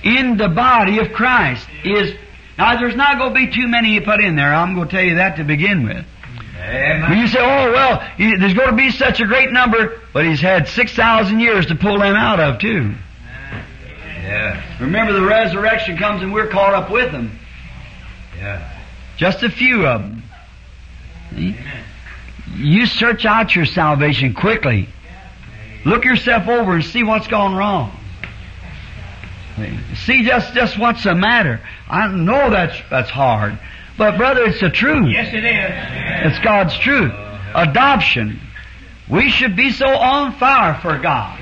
in the body of Christ. Is now there's not going to be too many you put in there. I'm going to tell you that to begin with. When Amen. you say, oh, well, he, there's going to be such a great number, but he's had 6,000 years to pull them out of, too. Yes. Remember, the resurrection comes and we're caught up with them. Yeah. Just a few of them. See? You search out your salvation quickly. Look yourself over and see what's gone wrong. See? See just, just what's the matter. I know that's, that's hard. But brother, it's the truth. Yes, it is. It's God's truth. Adoption. We should be so on fire for God.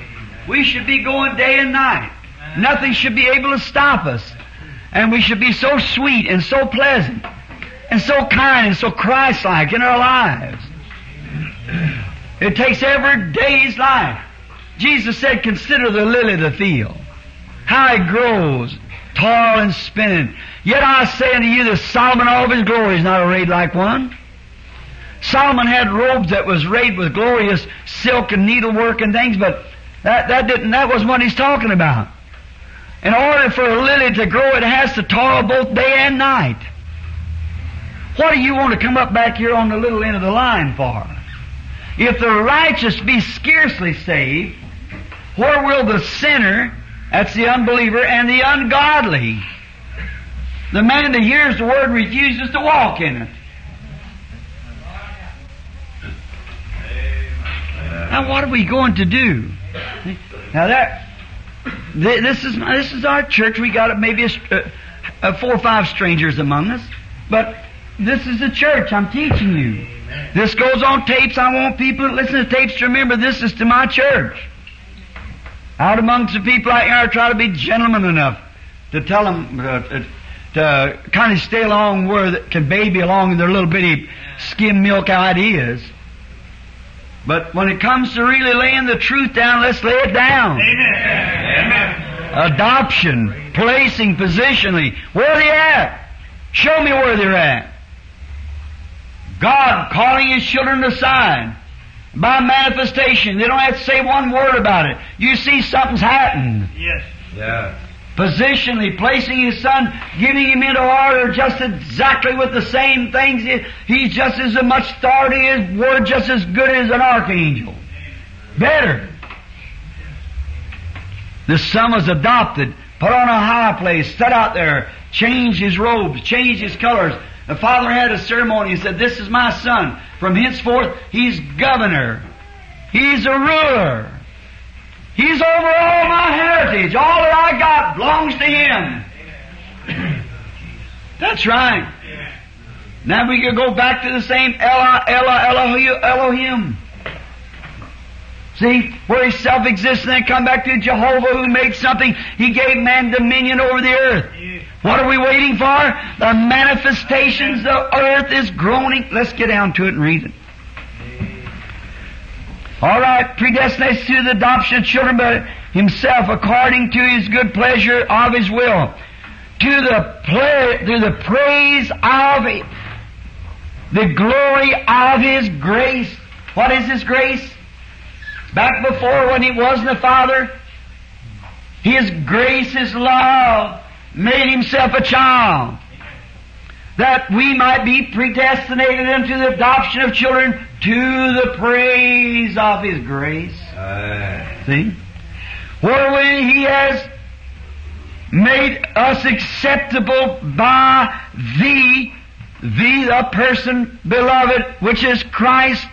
We should be going day and night. Nothing should be able to stop us. And we should be so sweet and so pleasant and so kind and so Christ-like in our lives. It takes every day's life. Jesus said, consider the lily of the field. How it grows, tall and spinning. Yet I say unto you that Solomon all of his glory is not arrayed like one. Solomon had robes that was arrayed with glorious silk and needlework and things, but that, that didn't, that wasn't what he's talking about. In order for a lily to grow, it has to toil both day and night. What do you want to come up back here on the little end of the line for? If the righteous be scarcely saved, where will the sinner, that's the unbeliever, and the ungodly, the man that hears the word refuses to walk in it? Now what are we going to do? Now that, this is, this is our church. We got maybe a, a uh, uh, four or five strangers among us, but this is the church. I'm teaching you. This goes on tapes. I want people that listen to tapes to remember this is to my church. Out amongst the people out here, I try to be gentleman enough to tell them uh, uh to, to uh, kind of stay along where they can baby along in their little bitty skim milk ideas. But when it comes to really laying the truth down, let's lay it down. Amen. Adoption, placing, positionally. Where are they at? Show me where they're at. God calling His children aside by manifestation. They don't have to say one word about it. You see something's happened. Yes. Yeah. Positionally, placing His Son, giving Him into order just exactly with the same things. He's just as much authority, His Word just as good as an archangel. Better. The Son was adopted, put on a high place, set out there, changed his robes, changed his colors. The Father had a ceremony and said, This is my Son. From henceforth, He's governor. He's a ruler. He's over all my heritage. All that I got belongs to Him. <coughs> That's right. Now we can go back to the same Ella, Ella, Elohim. Elohim. See, where He self-exists and then come back to Jehovah who made something. He gave man dominion over the earth. What are we waiting for? The manifestations. The earth is groaning. Let's get down to it and read it. All right, predestination to the adoption of children by himself according to his good pleasure of his will. To the play, to the praise of the glory of his grace. What is his grace? Back before when he wasn't a father, his grace, his love, made himself a child. That we might be predestinated into the adoption of children to the praise of his grace. Aye. See? Wherein he has made us acceptable by thee, thee, the person, beloved, which is Christ,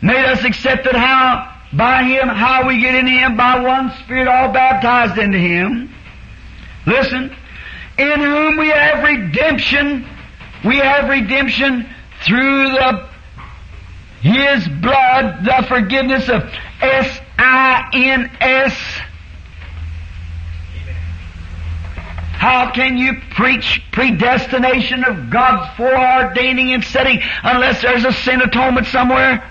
made us accepted how? By him, how we get into him, by one Spirit, all baptized into him. Listen, in whom we have redemption, we have redemption through the his blood, the forgiveness of S-I-N-S. How can you preach predestination of God's foreordaining and setting unless there's a sin atonement somewhere?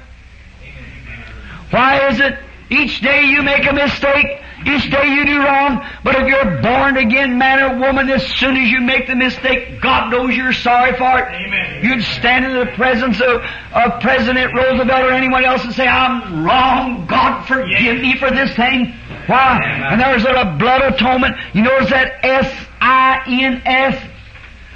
Why is it each day you make a mistake, each day you do wrong, but if you're born again man or woman, as soon as you make the mistake, God knows you're sorry for it. Amen. You'd stand in the presence of, of President Roosevelt or anyone else and say, I'm wrong. God forgive me for this thing. Why? And there's a blood atonement. You notice that S-I-N-S?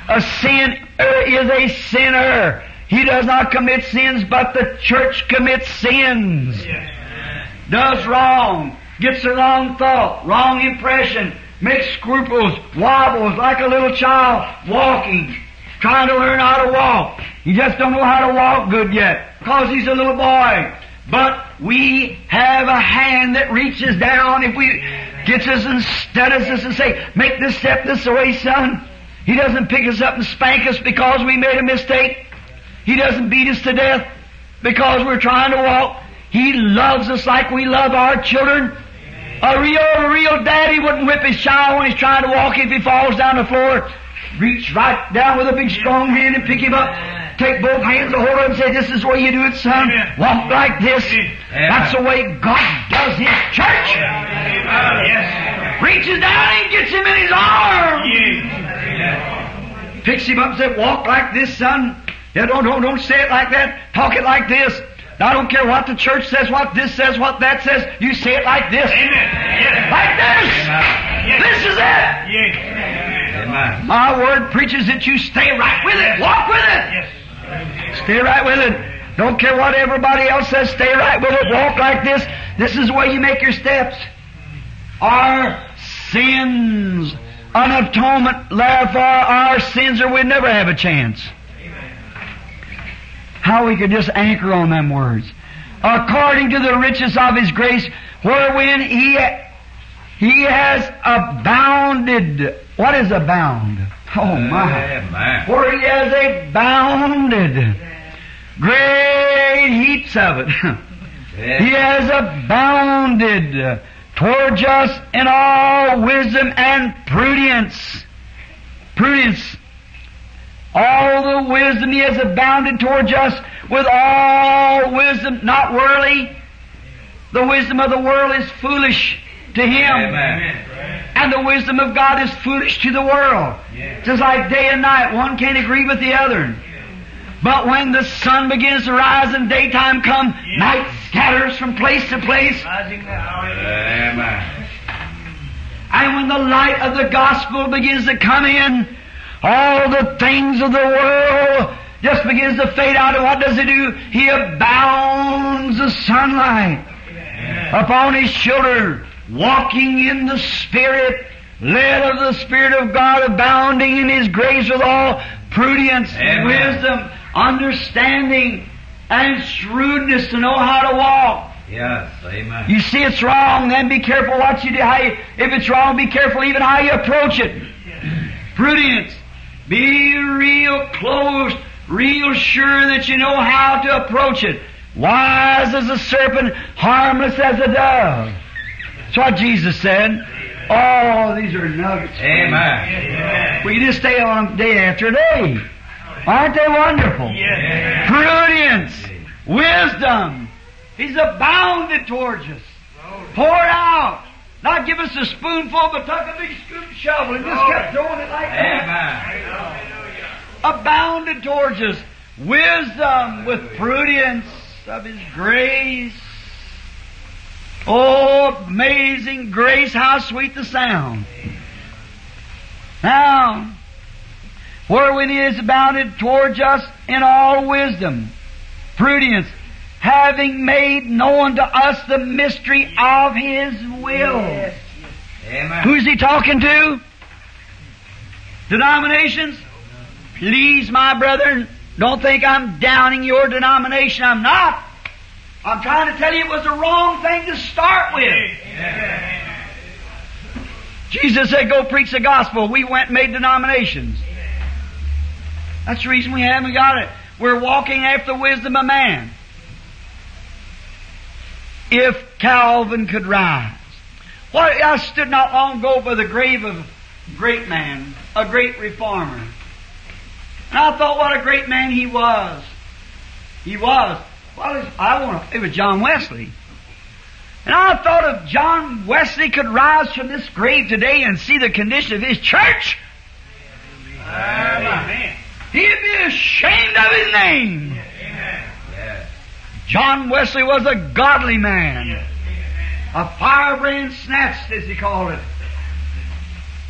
A sin is a sinner. He does not commit sins, but the church commits sins. Does wrong. Gets the wrong thought, wrong impression, makes scruples, wobbles like a little child walking, trying to learn how to walk. He just don't know how to walk good yet, cause he's a little boy. But we have a hand that reaches down if we gets us and studies us and say, make this step this way, son. He doesn't pick us up and spank us because we made a mistake. He doesn't beat us to death because we're trying to walk. He loves us like we love our children. A real, real daddy wouldn't whip his child when he's trying to walk if he falls down the floor. Reach right down with a big strong hand and pick him up. take both hands and hold him and say, this is the way you do it, son. Walk like this. That's the way God does His church. Yes. Reaches down and gets him in His arms. Picks him up and says, walk like this, son. Yeah, don't, don't, don't say it like that. Talk it like this. Now, I don't care what the church says, what this says, what that says. You say it like this. Amen. Like this. This is it. Amen. My word preaches that you stay right with it. Walk with it. Stay right with it. Don't care what everybody else says. Stay right with it. Walk like this. This is the way you make your steps. Our sins, an atonement, therefore our sins, or we'd never have a chance. How we could just anchor on them words. According to the riches of His grace, wherein He He has abounded. What is abound? Oh my! Amen. For He has abounded. Great heaps of it. He has abounded towards us in all wisdom and prudence. Prudence. All the wisdom He has abounded towards us with all wisdom, not worldly. The wisdom of the world is foolish to Him. Amen. And the wisdom of God is foolish to the world. Yes. Just like day and night, one can't agree with the other. But when the sun begins to rise and daytime come, night scatters from place to place. Amen. And when the light of the gospel begins to come in, all the things of the world just begins to fade out. And what does he do? He abounds the sunlight upon his children, walking in the Spirit, led of the Spirit of God, abounding in his grace with all prudence, Amen. wisdom, understanding, and shrewdness to know how to walk. Yes. Amen. You see it's wrong, then be careful what you do. You, if it's wrong, be careful even how you approach it. Prudence. Be real close, real sure that you know how to approach it. Wise as a serpent, harmless as a dove. That's what Jesus said. Oh, these are nuggets. Amen. We can just stay on them day after day. Aren't they wonderful? Yes. Prudence, wisdom. He's abounded towards us. Pour it out. Not give us a spoonful, but took a big scoop shovel and just kept throwing it like that. Abounded towards us. Wisdom with prudence of His grace. Oh, amazing grace, how sweet the sound. Now, wherein He is abounded towards us in all wisdom, prudence, having made known to us the mystery of His will. Amen. Who's he talking to? Denominations? Please, my brethren, don't think I'm downing your denomination. I'm not. I'm trying to tell you it was the wrong thing to start with. Jesus said, go preach the gospel. We went and made denominations. That's the reason we haven't got it. We're walking after the wisdom of man. If Calvin could rise. What, I stood not long ago by the grave of a great man, a great reformer. And I thought what a great man he was. He was. Well, I want to, it was John Wesley. And I thought if John Wesley could rise from this grave today and see the condition of his church, Amen. he'd be ashamed of his name. John Wesley was a godly man. A firebrand snatched, as he called it.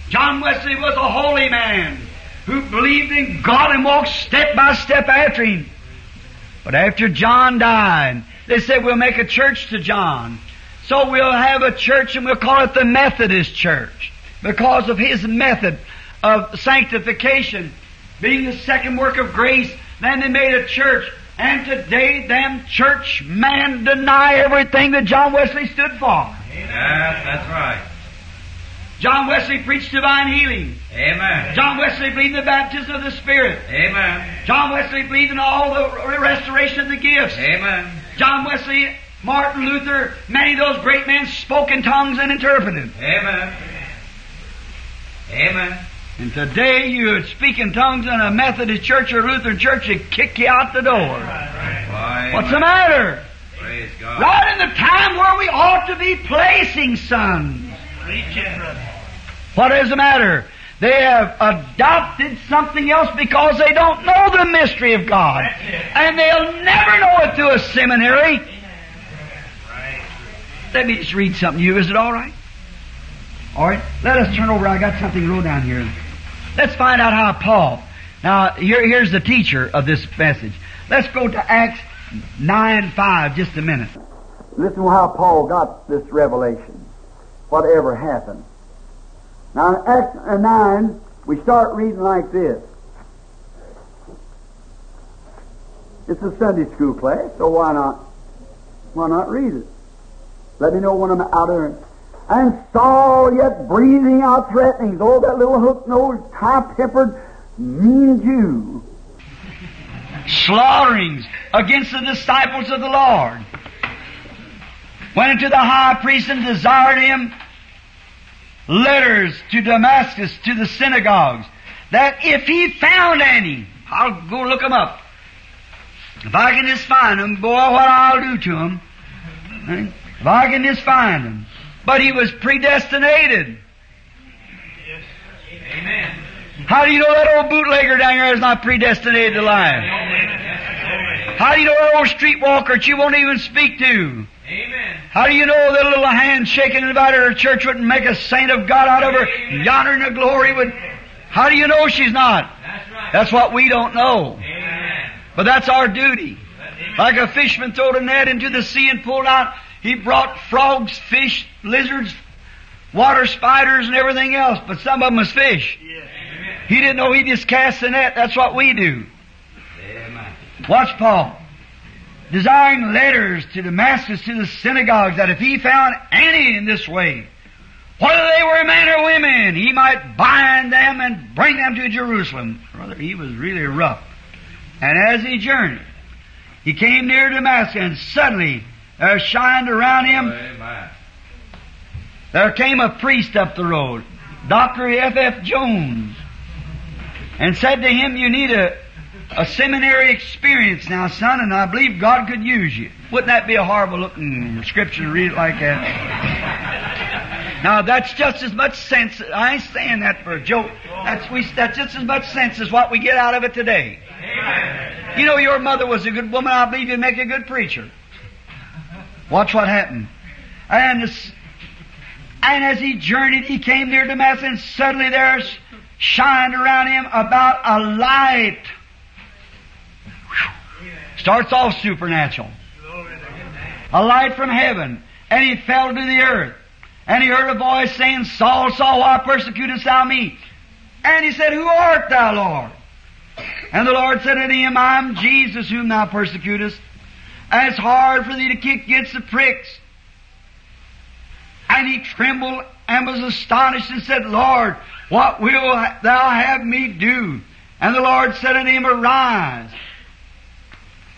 John Wesley was a holy man who believed in God and walked step by step after him. But after John died, they said we'll make a church to John. So we'll have a church and we'll call it the Methodist Church because of his method of sanctification being the second work of grace. Then they made a church. And today them church men deny everything that John Wesley stood for. Yes, that's right. John Wesley preached divine healing. Amen. John Wesley believed in the baptism of the Spirit. Amen. John Wesley believed in all the restoration of the gifts. Amen. John Wesley, Martin Luther, many of those great men spoke in tongues and interpreted. Amen. Amen. And today you would speak in tongues in a Methodist church or Lutheran church, they'd kick you out the door. Why, What's the matter? Praise God. Right in the time where we ought to be placing sons. What is the matter? They have adopted something else because they don't know the mystery of God. And they'll never know it through a seminary. Let me just read something to you. Is it all right? All right. Let us turn over. I got something wrote down here. Let's find out how Paul. Now, here, here's the teacher of this message. Let's go to Acts 9 5 just a minute. Listen to how Paul got this revelation. Whatever happened. Now, in Acts 9, we start reading like this. It's a Sunday school class, so why not? Why not read it? Let me know when I'm out there. And Saul yet breathing out threatenings. Oh, that little hook-nosed, high-tempered, mean Jew. Slaughterings against the disciples of the Lord. Went into the high priest and desired him letters to Damascus, to the synagogues, that if he found any, I'll go look them up. If I can just find them, boy, what I'll do to them. If I can just find them. But he was predestinated. Amen. How do you know that old bootlegger down here is not predestinated to life? How do you know that old streetwalker that you won't even speak to? Amen. How do you know that little hand shaking about her church wouldn't make a saint of God out of her? Yonder in the glory would. How do you know she's not? That's right. That's what we don't know. Amen. But that's our duty. Like a fisherman throwed a net into the sea and pulled out, he brought frogs, fish, lizards, water spiders, and everything else, but some of them was fish. He didn't know he just cast the net. That's what we do. Amen. Watch Paul. Desiring letters to Damascus to the synagogues that if he found any in this way, whether they were men or women, he might bind them and bring them to Jerusalem. Brother, he was really rough. And as he journeyed, he came near Damascus, and suddenly there shined around him Amen. there came a priest up the road, Dr. F. F. Jones, and said to him, You need a, a seminary experience now, son, and I believe God could use you. Wouldn't that be a horrible looking scripture to read it like that? Now that's just as much sense. I ain't saying that for a joke. That's we. That's just as much sense as what we get out of it today. You know, your mother was a good woman. I believe you'd make a good preacher. Watch what happened. And this, and as he journeyed, he came near Damascus, and suddenly there shined around him about a light. Starts off supernatural. A light from heaven. And he fell to the earth. And he heard a voice saying, Saul, Saul, why persecutest thou me? And he said, Who art thou, Lord? And the Lord said unto him, I am Jesus whom thou persecutest. And it's hard for thee to kick against the pricks. And he trembled and was astonished and said, Lord, what will thou have me do? And the Lord said unto him, Arise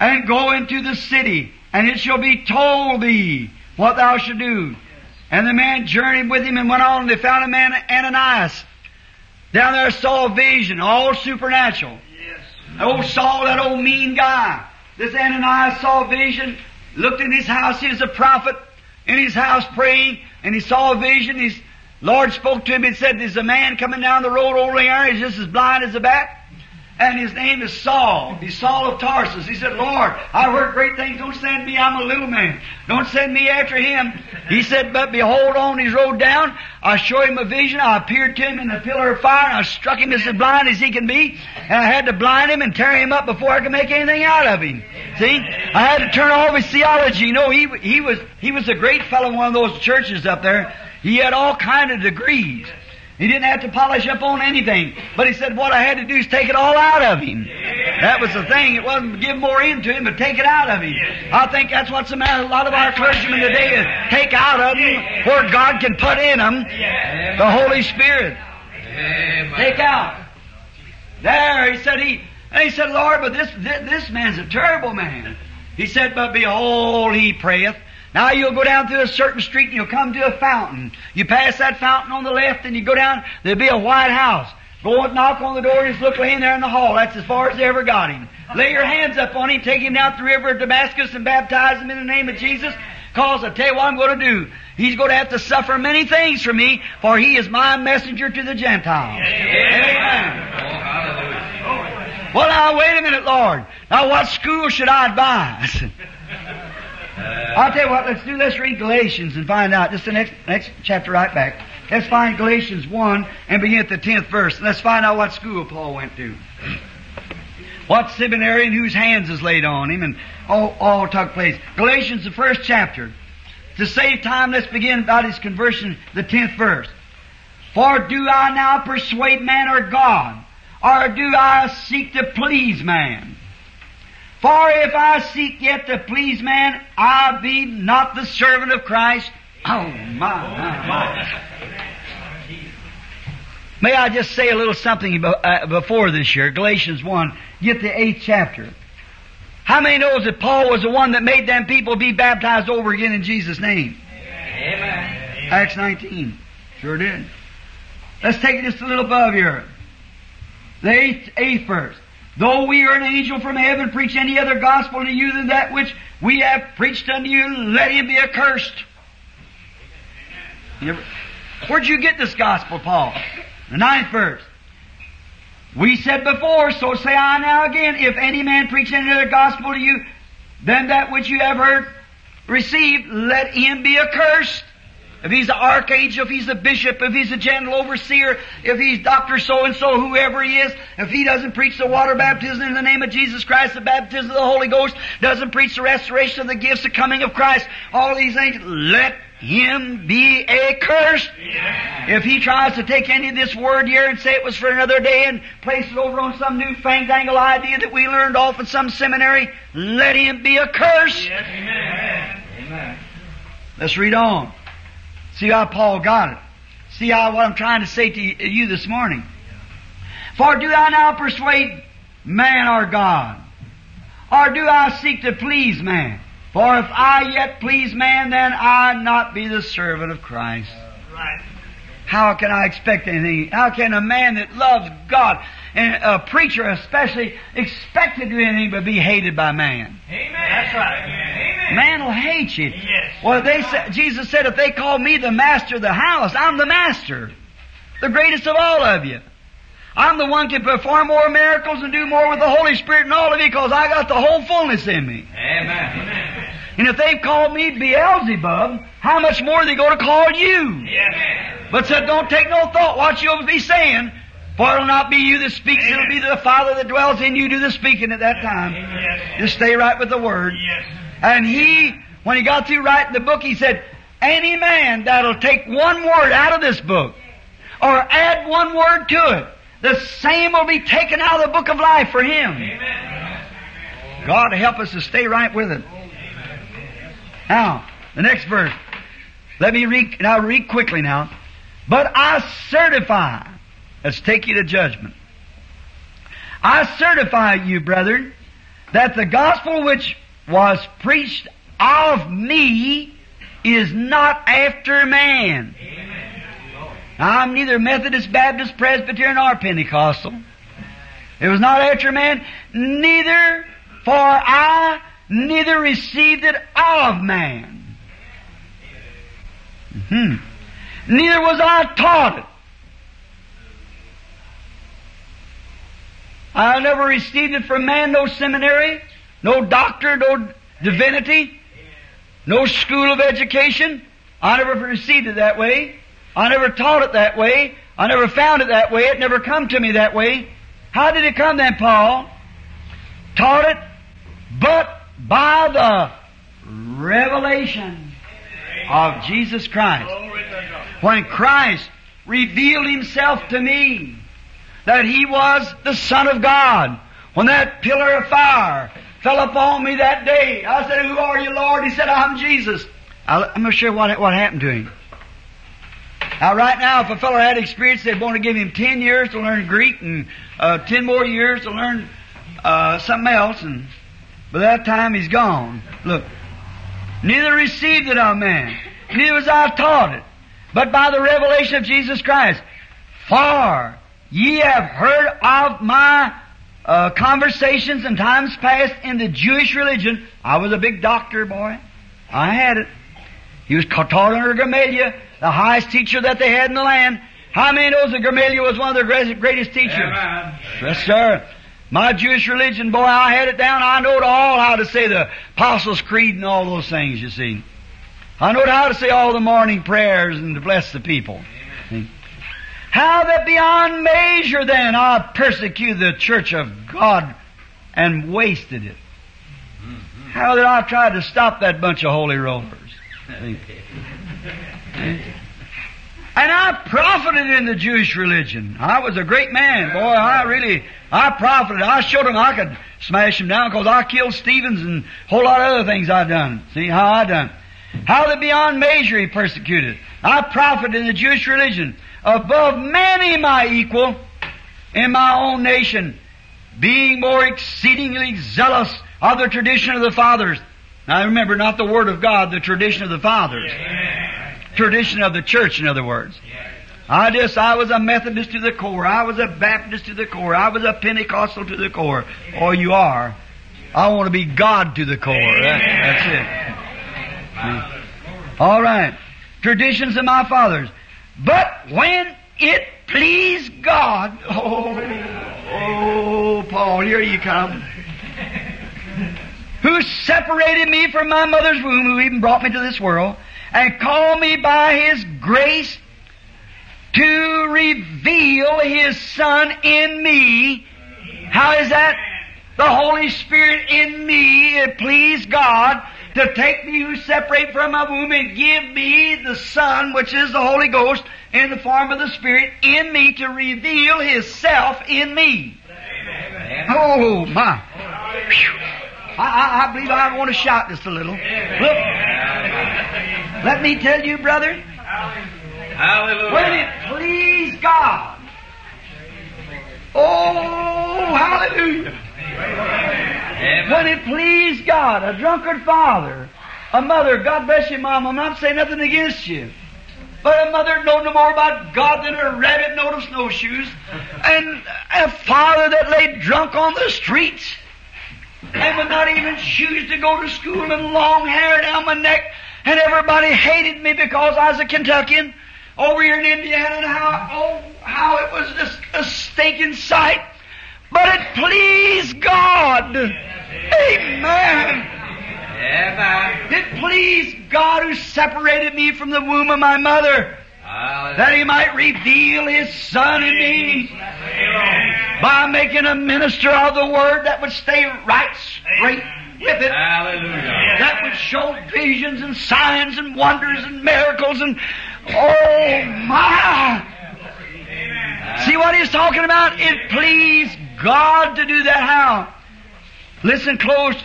and go into the city, and it shall be told thee what thou shalt do. And the man journeyed with him and went on, and they found a man, Ananias, down there saw a vision, all supernatural. Yes. Old Saul, that old mean guy. This Ananias saw a vision, looked in his house, he was a prophet, in his house praying, and he saw a vision. His Lord spoke to him and said, There's a man coming down the road over there, he's just as blind as a bat. And his name is Saul. He's Saul of Tarsus. He said, Lord, I've heard great things. Don't send me. I'm a little man. Don't send me after him. He said, but behold, on his road down, I show him a vision. I appeared to him in a pillar of fire. And I struck him as blind as he can be. And I had to blind him and tear him up before I could make anything out of him. See? I had to turn off his theology. You know, he, he was, he was a great fellow in one of those churches up there. He had all kind of degrees. He didn't have to polish up on anything. But he said, what I had to do is take it all out of him. That was the thing. It wasn't give more into him, but take it out of him. I think that's what's the matter. A lot of our clergymen today is take out of them where God can put in them the Holy Spirit. Take out. There, he said, he, and he said, Lord, but this, this, this man's a terrible man. He said, but behold, he prayeth. Now you'll go down through a certain street and you'll come to a fountain. You pass that fountain on the left and you go down, there'll be a white house. Go and knock on the door and just look in there in the hall. That's as far as they ever got him. Lay your hands up on him, take him down to the river of Damascus and baptize him in the name of Jesus. Cause I tell you what I'm going to do. He's going to have to suffer many things for me, for he is my messenger to the Gentiles. Amen. Well, now wait a minute, Lord. Now, what school should I advise? <laughs> I'll tell you what. Let's do. Let's read Galatians and find out. Just the next next chapter, right back. Let's find Galatians one and begin at the tenth verse. And let's find out what school Paul went to. What seminary and whose hands is laid on him, and all, all took place. Galatians, the first chapter. To save time, let's begin about his conversion, the tenth verse. For do I now persuade man or God? Or do I seek to please man? For if I seek yet to please man, I be not the servant of Christ. Oh my, my, my. May I just say a little something uh, before this year, Galatians 1, get the eighth chapter. How many knows that Paul was the one that made them people be baptized over again in Jesus' name? Amen. Acts 19. Sure did. Let's take it just a little above here. The eighth, eighth verse. Though we are an angel from heaven, preach any other gospel to you than that which we have preached unto you, let him be accursed. Where'd you get this gospel, Paul? The ninth verse. We said before, so say I now again, if any man preach any other gospel to you than that which you have heard received, let him be accursed. If he's an archangel, if he's a bishop, if he's a general overseer, if he's Dr. So-and-so, whoever he is, if he doesn't preach the water baptism in the name of Jesus Christ, the baptism of the Holy Ghost, doesn't preach the restoration of the gifts, the coming of Christ, all these things, let him be accursed. Yeah. If he tries to take any of this word here and say it was for another day and place it over on some new fandangle idea that we learned off in some seminary, let him be accursed. Yes. Amen. Amen. Let's read on. See how Paul got it. See how what I'm trying to say to you this morning. For do I now persuade man or God? Or do I seek to please man? For if I yet please man, then I not be the servant of Christ. Right. How can I expect anything? How can a man that loves God and a preacher especially expect to do anything but be hated by man? Amen. That's right. Amen. Man will hate you. Yes. Well, they said, Jesus said, if they call me the master of the house, I'm the master. The greatest of all of you. I'm the one can perform more miracles and do more with the Holy Spirit than all of you because I got the whole fullness in me. Amen. And if they've called me Beelzebub, how much more are they going to call you? Yes. But said, don't take no thought what you'll be saying, for it'll not be you that speaks, Amen. it'll be the Father that dwells in you do the speaking at that time. Yes. Just stay right with the Word. Yes. And he, when he got through writing the book, he said, any man that'll take one word out of this book, or add one word to it, the same will be taken out of the book of life for him. Amen. God help us to stay right with it. Now, the next verse. Let me read, now read quickly now. But I certify, let's take you to judgment. I certify you, brethren, that the gospel which was preached of me is not after man. I'm neither Methodist, Baptist, Presbyterian, or Pentecostal. It was not after man, neither for I neither received it of man. hmm Neither was I taught it. I never received it from man, no seminary, no doctor, no divinity, no school of education. I never received it that way. I never taught it that way. I never found it that way. It never come to me that way. How did it come then, Paul? Taught it, but by the revelation of Jesus Christ. When Christ revealed Himself to me, that He was the Son of God, when that pillar of fire fell upon me that day. I said, Who are you, Lord? He said, I'm Jesus. I'm not sure what, what happened to him. Now, right now, if a fellow had experience, they'd want to give him 10 years to learn Greek and uh, 10 more years to learn uh, something else, and by that time he's gone. Look, neither received it of man, neither was I taught it, but by the revelation of Jesus Christ. For Ye have heard of my uh, conversations in times past in the Jewish religion. I was a big doctor, boy. I had it. He was taught under Gamaliel, the highest teacher that they had in the land. How many knows that Gamaliel was one of their greatest teachers? Amen. Yes, sir. My Jewish religion, boy, I had it down. I knowed all how to say the Apostles' Creed and all those things, you see. I knowed how to say all the morning prayers and to bless the people. How that beyond measure then I persecuted the church of God and wasted it. Mm-hmm. How that I tried to stop that bunch of holy rollers. <laughs> And I profited in the Jewish religion. I was a great man, boy. I really, I profited. I showed them I could smash them down because I killed Stevens and a whole lot of other things I done. See how I done. How that beyond measure he persecuted. I profited in the Jewish religion above many my equal in my own nation, being more exceedingly zealous of the tradition of the fathers. Now remember, not the Word of God, the tradition of the fathers. Tradition of the church, in other words. I just, I was a Methodist to the core. I was a Baptist to the core. I was a Pentecostal to the core. Or you are. I want to be God to the core. That- that's it. All right. Traditions of my fathers. But when it pleased God, <laughs> oh, oh, Paul, here you come. Who separated me from my mother's womb, who even brought me to this world, and called me by His grace to reveal His Son in me. How is that? The Holy Spirit in me, it pleased God to take me who separate from my womb and give me the Son, which is the Holy Ghost, in the form of the Spirit, in me to reveal His self in me. Oh my. I, I, I believe I want to shout just a little. Look, let me tell you, brother, Hallelujah. when it pleased God. Oh, hallelujah. When it pleased God, a drunkard father, a mother, God bless you, Mom, I'm not saying nothing against you. But a mother know no more about God than a rabbit know the snowshoes. And a father that lay drunk on the streets and would not even choose to go to school and long hair down my neck. And everybody hated me because I was a Kentuckian over here in Indiana and how, oh, how it was just a stinking sight. But it pleased God. Amen. Amen. It pleased God who separated me from the womb of my mother that He might reveal His Son in me by making a minister of the Word that would stay right straight with it. Hallelujah. That would show visions and signs and wonders and miracles and oh my! See what he's talking about? It pleased God to do that. How? Listen close.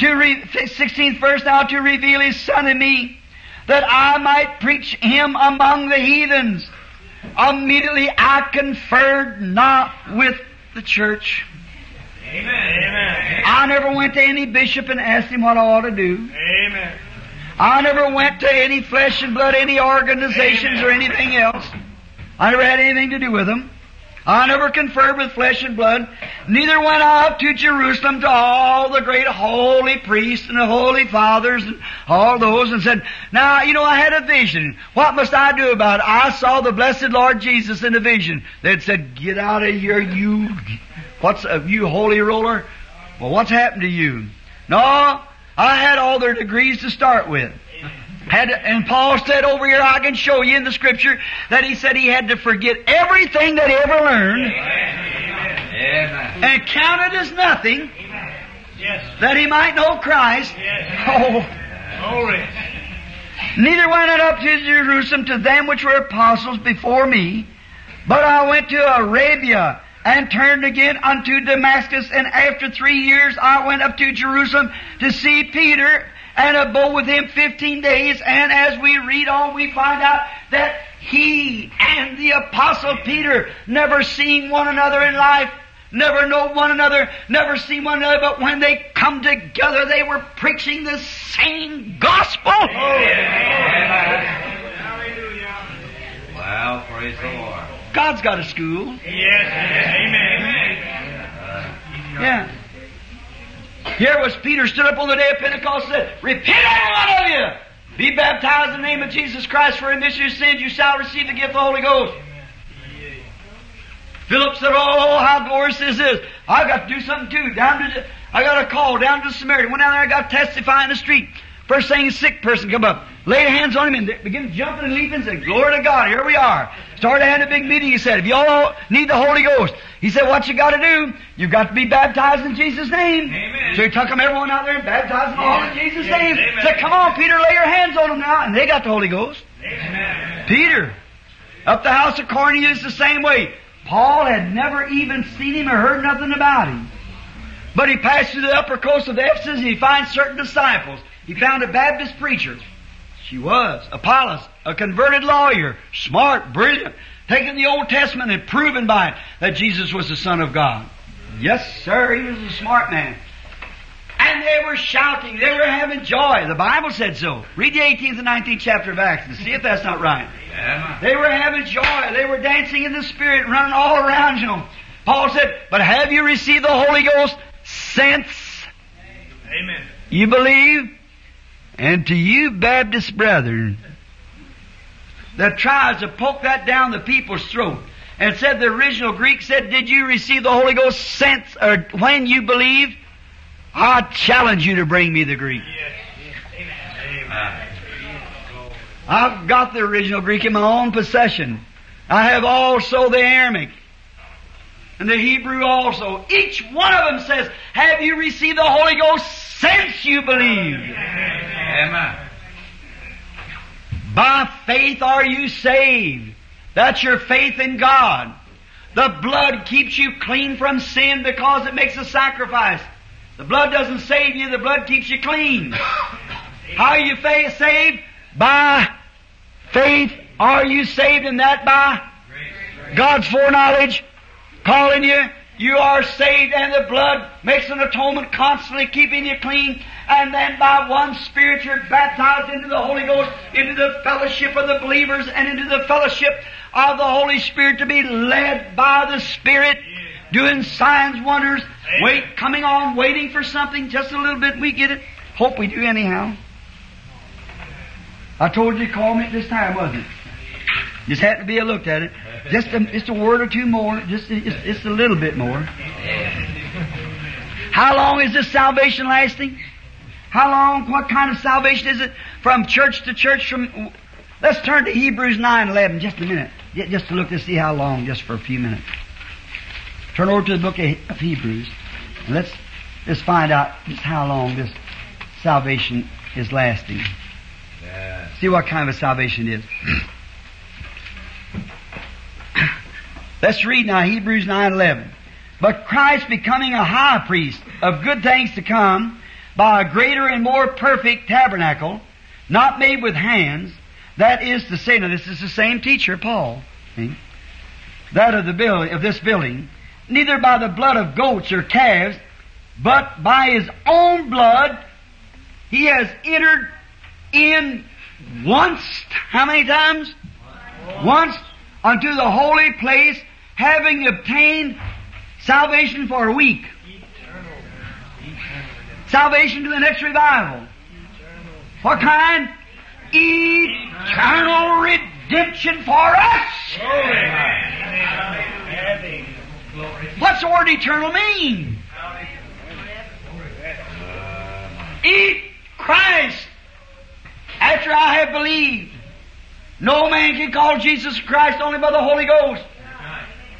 To re- 16th verse now to reveal His Son in me, that I might preach Him among the heathens. Immediately I conferred not with the church. Amen. Amen. I never went to any bishop and asked him what I ought to do. Amen. I never went to any flesh and blood, any organizations or anything else. I never had anything to do with them. I never conferred with flesh and blood. Neither went I up to Jerusalem to all the great holy priests and the holy fathers and all those and said, now, you know, I had a vision. What must I do about it? I saw the blessed Lord Jesus in a vision. They'd said, get out of here, you, what's, uh, you holy roller? Well, what's happened to you? No, I had all their degrees to start with. Had to, and Paul said over here, I can show you in the scripture that he said he had to forget everything that he ever learned Amen. and count it as nothing Yes. that he might know Christ. Oh, Glory. neither went I up to Jerusalem to them which were apostles before me, but I went to Arabia and turned again unto Damascus, and after three years I went up to Jerusalem to see Peter and abode with him fifteen days, and as we read on we find out that he and the apostle Peter never seen one another in life, never know one another, never seen one another, but when they come together they were preaching the same gospel. Amen. Wow. Well, praise the Lord. God's got a school. Yes. Amen. Yeah. Here was Peter stood up on the day of Pentecost and said, Repent every one of you! Be baptized in the name of Jesus Christ for remission of sins. You shall receive the gift of the Holy Ghost. Philip said, oh, oh, how glorious this is. I've got to do something too. Down to, I got a call down to Samaria. Went down there, I got to testify in the street. First thing, a sick person come up, laid hands on him and begin jumping and leaping and said, Glory to God, here we are. Started having a big meeting. He said, if you all need the Holy Ghost, he said, what you got to do? You've got to be baptized in Jesus' name. Amen. So he took them everyone out there and baptized them all in Jesus' Yes. name. Amen. Said, come on, Peter, lay your hands on them now. And they got the Holy Ghost. Amen. Peter. Up the house of Cornelius the same way. Paul had never even seen him or heard nothing about him. But he passed through the upper coast of Ephesus and he finds certain disciples. He found a Baptist preacher. She was. Apollos, a converted lawyer. Smart, brilliant. Taking the Old Testament and proving by it that Jesus was the Son of God. Yes, sir, he was a smart man. And they were shouting. They were having joy. The Bible said so. Read the 18th and 19th chapter of Acts and see if that's not right. Amen. They were having joy. They were dancing in the Spirit, running all around you. Paul said, But have you received the Holy Ghost since Amen. you believe? And to you, Baptist brethren, that tries to poke that down the people's throat and said the original Greek said, Did you receive the Holy Ghost since or when you believed? I challenge you to bring me the Greek. Uh, I've got the original Greek in my own possession. I have also the Aramaic. And the Hebrew also. Each one of them says, Have you received the Holy Ghost since you believed? Amen. By faith are you saved. That's your faith in God. The blood keeps you clean from sin because it makes a sacrifice. The blood doesn't save you, the blood keeps you clean. How are you fa- saved? By faith are you saved, and that by God's foreknowledge, calling you. You are saved, and the blood makes an atonement, constantly keeping you clean. And then by one Spirit, you're baptized into the Holy Ghost, into the fellowship of the believers, and into the fellowship of the Holy Spirit to be led by the Spirit, doing signs, wonders, wait, coming on, waiting for something, just a little bit. We get it. Hope we do anyhow. I told you to call me at this time, wasn't it? Just had to be a look at it. Just a, just a word or two more. Just, just, just a little bit more. <laughs> How long is this salvation lasting? How long? What kind of salvation is it? From church to church? From let's turn to Hebrews nine eleven. Just a minute. Just to look to see how long. Just for a few minutes. Turn over to the book of Hebrews, and let's let's find out just how long this salvation is lasting. Yes. See what kind of a salvation it is. <clears throat> Let's read now Hebrews 9:11. But Christ becoming a high priest of good things to come by a greater and more perfect tabernacle, not made with hands, that is to say, now this is the same teacher, Paul, see? that of the building of this building, neither by the blood of goats or calves, but by his own blood, he has entered in once, how many times? Once unto the holy place, having obtained salvation for a week. Salvation to the next revival. What kind? Eternal redemption for us. What's the word eternal mean? Eat Christ after I have believed. No man can call Jesus Christ only by the Holy Ghost.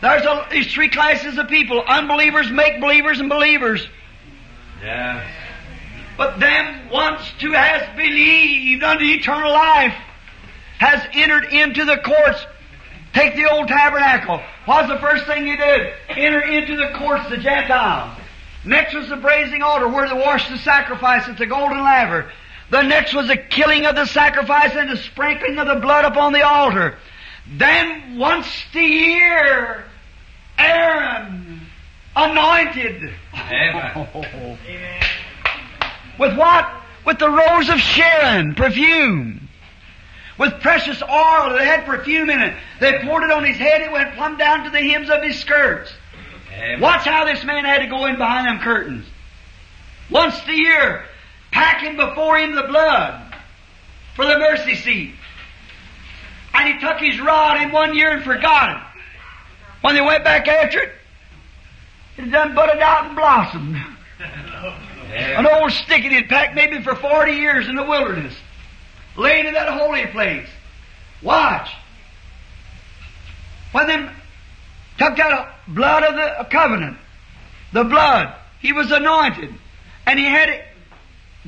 There's a, these three classes of people. Unbelievers, make believers, and believers. Yes. But them once who has believed unto eternal life has entered into the courts. Take the old tabernacle. What's the first thing you did? Enter into the courts, the Gentiles. Next was the brazen altar where they washed the sacrifice at the golden laver. The next was the killing of the sacrifice and the sprinkling of the blood upon the altar. Then once a year, Aaron anointed. Amen. <laughs> With what? With the rose of Sharon, perfume. with precious oil that had perfume in it. They poured it on his head, it went plumb down to the hems of his skirts. Amen. Watch how this man had to go in behind them curtains. Once a year, packing before him the blood for the mercy seat. And he took his rod in one year and forgot it. When they went back after it, it done budded out and blossomed. An old stick it had packed maybe for 40 years in the wilderness. Laying in that holy place. Watch. When them took that blood of the covenant, the blood, he was anointed. And he had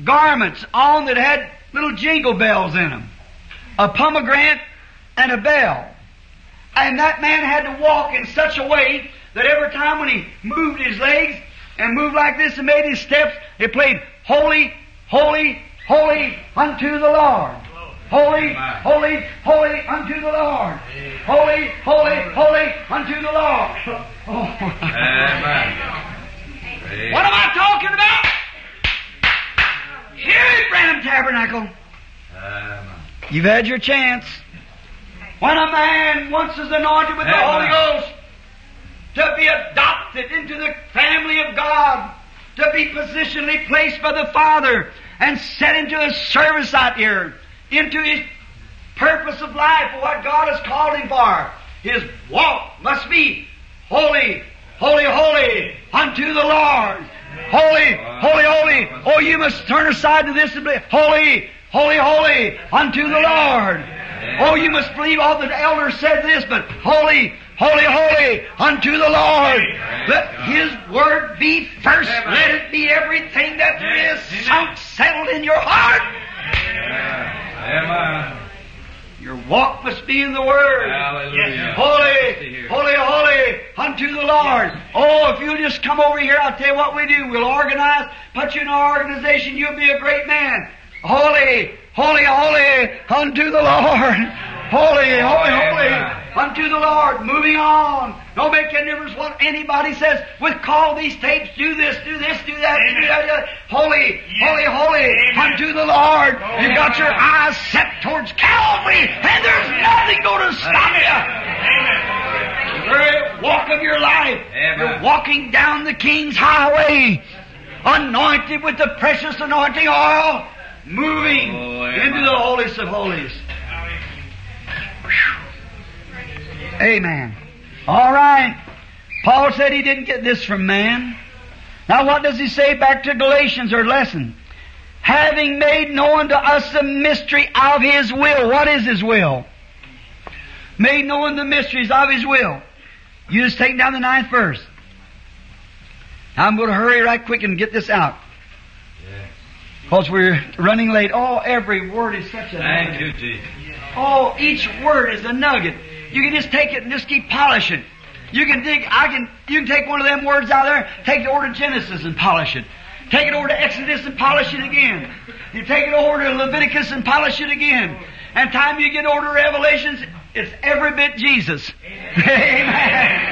garments on that had little jingle bells in them. A pomegranate and a bell. And that man had to walk in such a way that every time when he moved his legs and moved like this and made his steps, it played holy, holy, holy unto the Lord. Holy, holy, holy unto the Lord. Holy, holy, holy unto the Lord. <laughs> Oh. Amen. What am I talking about? Here at Branham Tabernacle. Amen. You've had your chance. When a man once is anointed with the Holy Ghost, to be adopted into the family of God, to be positionally placed by the Father, and set into a service out here, into his purpose of life, for what God has called him for. His walk must be holy, holy, holy unto the Lord. Holy, holy, holy. Oh, you must turn aside to this and be holy, holy, holy unto the Lord. Oh, you must believe all the elders said this, but holy, holy, holy unto the Lord. Let His word be first. Let it be everything that there is sunk, settled in your heart. Amen. Your walk must be in the Word. Hallelujah. Holy, holy, holy unto the Lord. Oh, if you'll just come over here, I'll tell you what we do. We'll organize, put you in our organization, you'll be a great man. Holy, holy, holy unto the Lord. Holy, holy, holy unto the Lord. Moving on. Don't make any difference what anybody says. With call these tapes, do this, do this, do that, do that, do that. Holy, holy, holy unto the Lord. You've got your eyes set towards Calvary, and there's nothing going to stop you. The very walk of your life. Amen. You're walking down the King's highway, anointed with the precious anointing oil, moving into the holiest of holies. Amen. All right. Paul said he didn't get this from man. Now what does he say back to Galatians or lesson? Having made known to us the mystery of his will. What is his will? Made known the mysteries of his will. You just take down the ninth verse. I'm going to hurry right quick and get this out. Because we're running late. Oh, every word is such a Thank you, Jesus. Oh, each word is a nugget. You can just take it and just keep polishing. You can dig, I can, you can take one of them words out there, take it over to Genesis and polish it. Take it over to Exodus and polish it again. You take it over to Leviticus and polish it again. And time you get over to Revelations, it's every bit Jesus. Amen.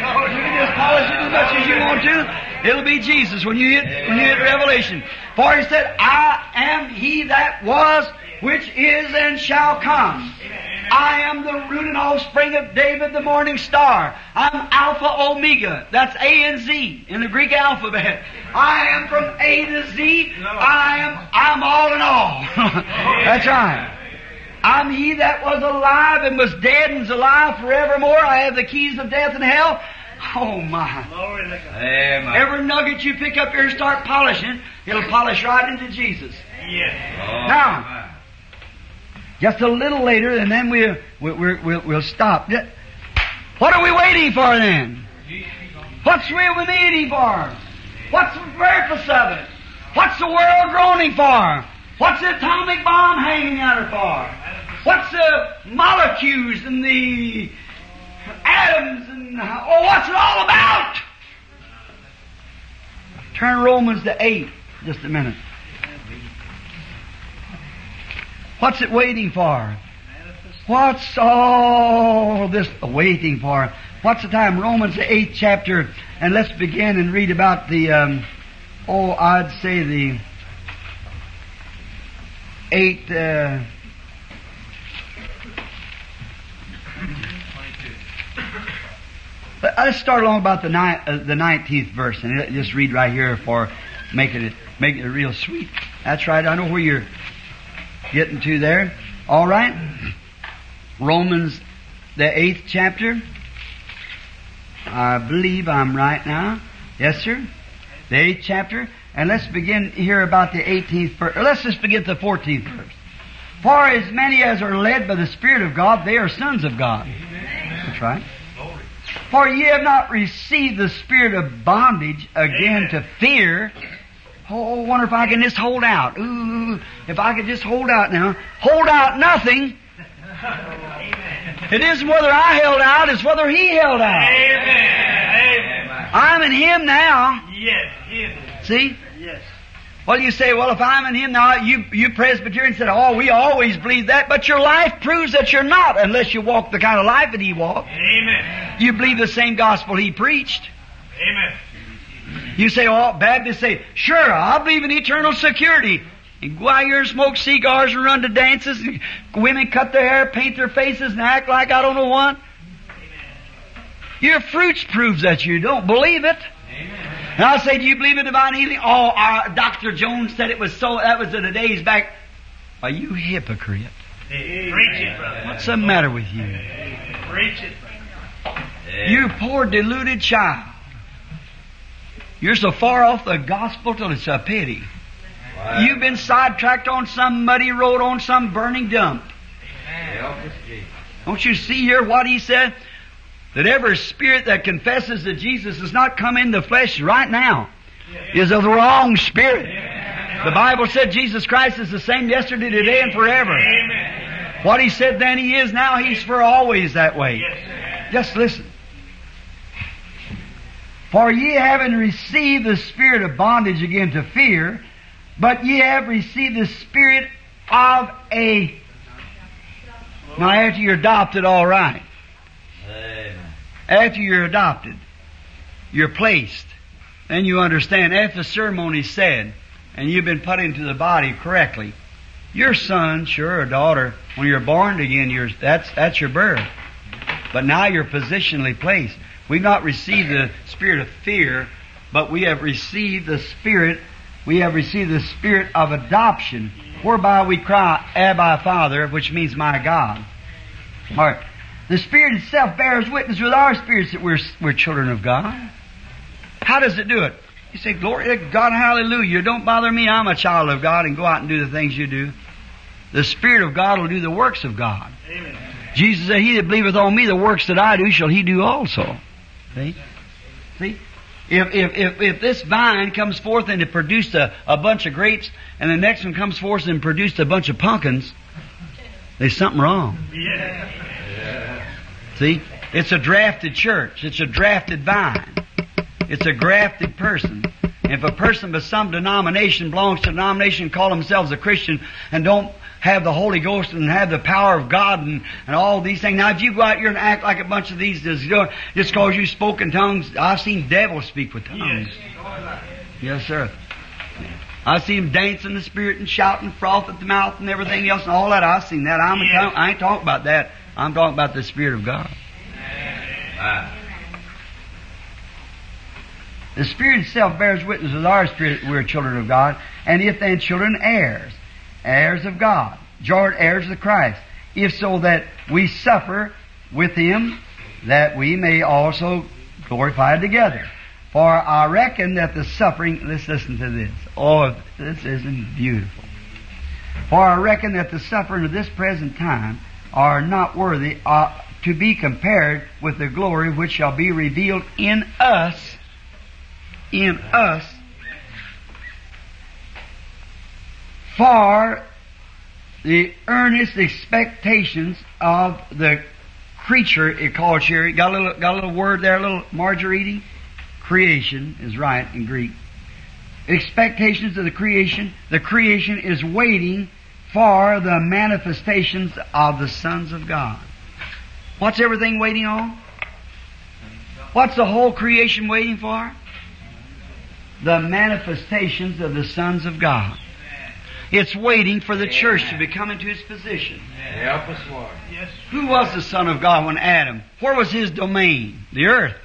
So you can just polish it as much as you want to. It'll be Jesus when you hit, when you hit Revelation. For he said, I am he that was, which is and shall come. I am the root and offspring of David, the morning star. I'm Alpha Omega. That's A and Z in the Greek alphabet. I am from A to Z. I am, I'm all in all. <laughs> That's right. I'm he that was alive and was dead and is alive forevermore. I have the keys of death and hell. Oh my. Glory Amen. Every nugget you pick up here and start polishing, it'll polish right into Jesus. Oh, Now, amen. Just a little later, and then we'll, we'll, we'll, we'll stop. What are we waiting for then? What's we waiting for? What's the purpose of it? What's the world groaning for? What's the atomic bomb hanging out for? What's the molecules and the atoms and oh, what's it all about? Turn Romans to eight, just a minute. What's it waiting for? What's all this waiting for? What's the time? Romans the eighth chapter, and let's begin and read about the. Um, oh, I'd say the eight. Uh, but let's start along about the ni- uh, the nineteenth verse, and just read right here for making it making it real sweet. That's right. I know where you're getting to there. All right. Romans, the eighth chapter. I believe I'm right now. Yes, sir. The eighth chapter and let's begin here about the eighteenth verse. Let's just begin at the fourteenth verse. For as many as are led by the Spirit of God, they are sons of God. That's right. For ye have not received the spirit of bondage again Amen. to fear. Oh, I wonder if I can just hold out. Ooh, if I could just hold out now. Hold out nothing. It isn't whether I held out, it's whether he held out. Amen. Amen. I'm in him now. Yes. Yes. See? Yes. Well, you say, well, if I'm in him now, you, you Presbyterians said, oh, we always believe that, but your life proves that you're not unless you walk the kind of life that he walked. Amen. You believe the same gospel he preached. Amen. You say, oh, Baptists say, sure, I believe in eternal security. And go out here and smoke cigars and run to dances. And <laughs> women cut their hair, paint their faces, and act like I don't know what. Your fruits proves that you don't believe it. And I say, do you believe in divine healing? Oh, uh, Dr. Jones said it was so. That was in the days back. Are you hypocrite? Preach it, brother. What's the matter with you? Preach it. You poor deluded child. You're so far off the gospel till it's a pity. You've been sidetracked on some muddy road on some burning dump. Don't you see here what he said? That every spirit that confesses that Jesus has not come in the flesh right now is of the wrong spirit. The Bible said Jesus Christ is the same yesterday, today, and forever. Amen. What he said then he is now, he's for always that way. Just listen. For ye haven't received the spirit of bondage again to fear, but ye have received the spirit of a. Now after you're adopted, all right. After you're adopted, you're placed. Then you understand. After the ceremony's said, and you've been put into the body correctly, your son, sure, or daughter, when you're born again, you're, that's, that's your birth. But now you're positionally placed. We've not received the spirit of fear, but we have received the spirit, we have received the spirit of adoption, whereby we cry, Abba Father, which means my God. Alright. The Spirit itself bears witness with our spirits that we're, we're children of God. How does it do it? You say, Glory to God, hallelujah. Don't bother me, I'm a child of God, and go out and do the things you do. The Spirit of God will do the works of God. Amen. Jesus said, He that believeth on me, the works that I do shall he do also. See? See? If, if, if, if this vine comes forth and it produced a, a bunch of grapes, and the next one comes forth and produced a bunch of pumpkins, there's something wrong. Yes. See? It's a drafted church. It's a drafted vine. It's a grafted person. If a person of some denomination belongs to a denomination, call themselves a Christian, and don't have the Holy Ghost and have the power of God and, and all these things. Now, if you go out here and act like a bunch of these, just just because you spoke in tongues, I've seen devils speak with tongues. Yes. Yes, sir. I've seen them dance in the spirit and shouting froth at the mouth and everything else and all that. I've seen that. I'm Yes. I ain't talking about that. I'm talking about the Spirit of God. The Spirit itself bears witness with our spirit that we're children of God, and if then children, heirs, heirs of God, joint heirs of Christ. If so that we suffer with Him, that we may also glorify together. For I reckon that the suffering, let's listen to this. Oh, this isn't beautiful. For I reckon that the suffering of this present time are not worthy uh, to be compared with the glory which shall be revealed in us, in us, for the earnest expectations of the creature, it calls here, got a little, got a little word there, a little margariti? Creation is right in Greek. Expectations of the creation. The creation is waiting for the manifestations of the sons of God. What's everything waiting on? What's the whole creation waiting for? The manifestations of the sons of God. It's waiting for the church to be coming to its position. Help us, Lord. Yes. Who was the Son of God when Adam? Where was his domain? The earth.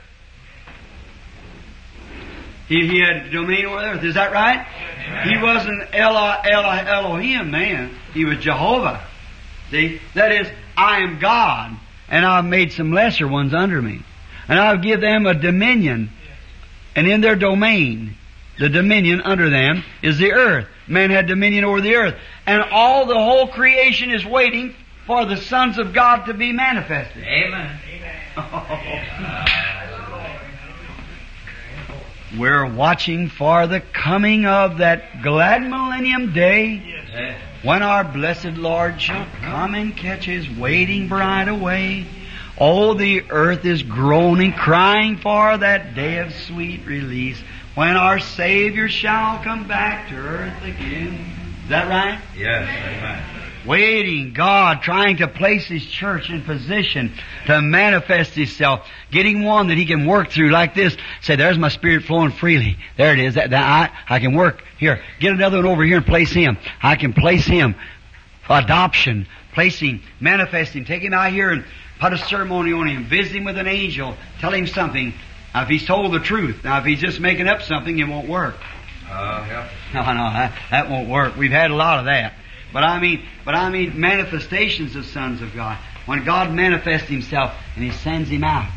He, he had domain over the earth. Is that right? He wasn't Elo, Elohim, man. He was Jehovah. See? That is, I am God, and I've made some lesser ones under me. And I'll give them a dominion. And in their domain, the dominion under them is the earth. Man had dominion over the earth. And all the whole creation is waiting for the sons of God to be manifested. Amen. <laughs> We're watching for the coming of that glad millennium day when our blessed Lord shall come and catch his waiting bride away. Oh, the earth is groaning, crying for that day of sweet release when our Savior shall come back to earth again. Is that right? Yes. Amen. Waiting, God trying to place His church in position to manifest Himself, getting one that He can work through like this. Say, there's my Spirit flowing freely. There it is. That, that I, I can work here. Get another one over here and place Him. I can place Him. Adoption, placing, manifesting, take Him out here and put a ceremony on Him, visit Him with an angel, tell Him something. Now, if He's told the truth, now if He's just making up something, it won't work. Uh, yeah. <laughs> No, no, that, that won't work. We've had a lot of that. But I mean, but I mean manifestations of sons of God. When God manifests Himself and He sends Him out.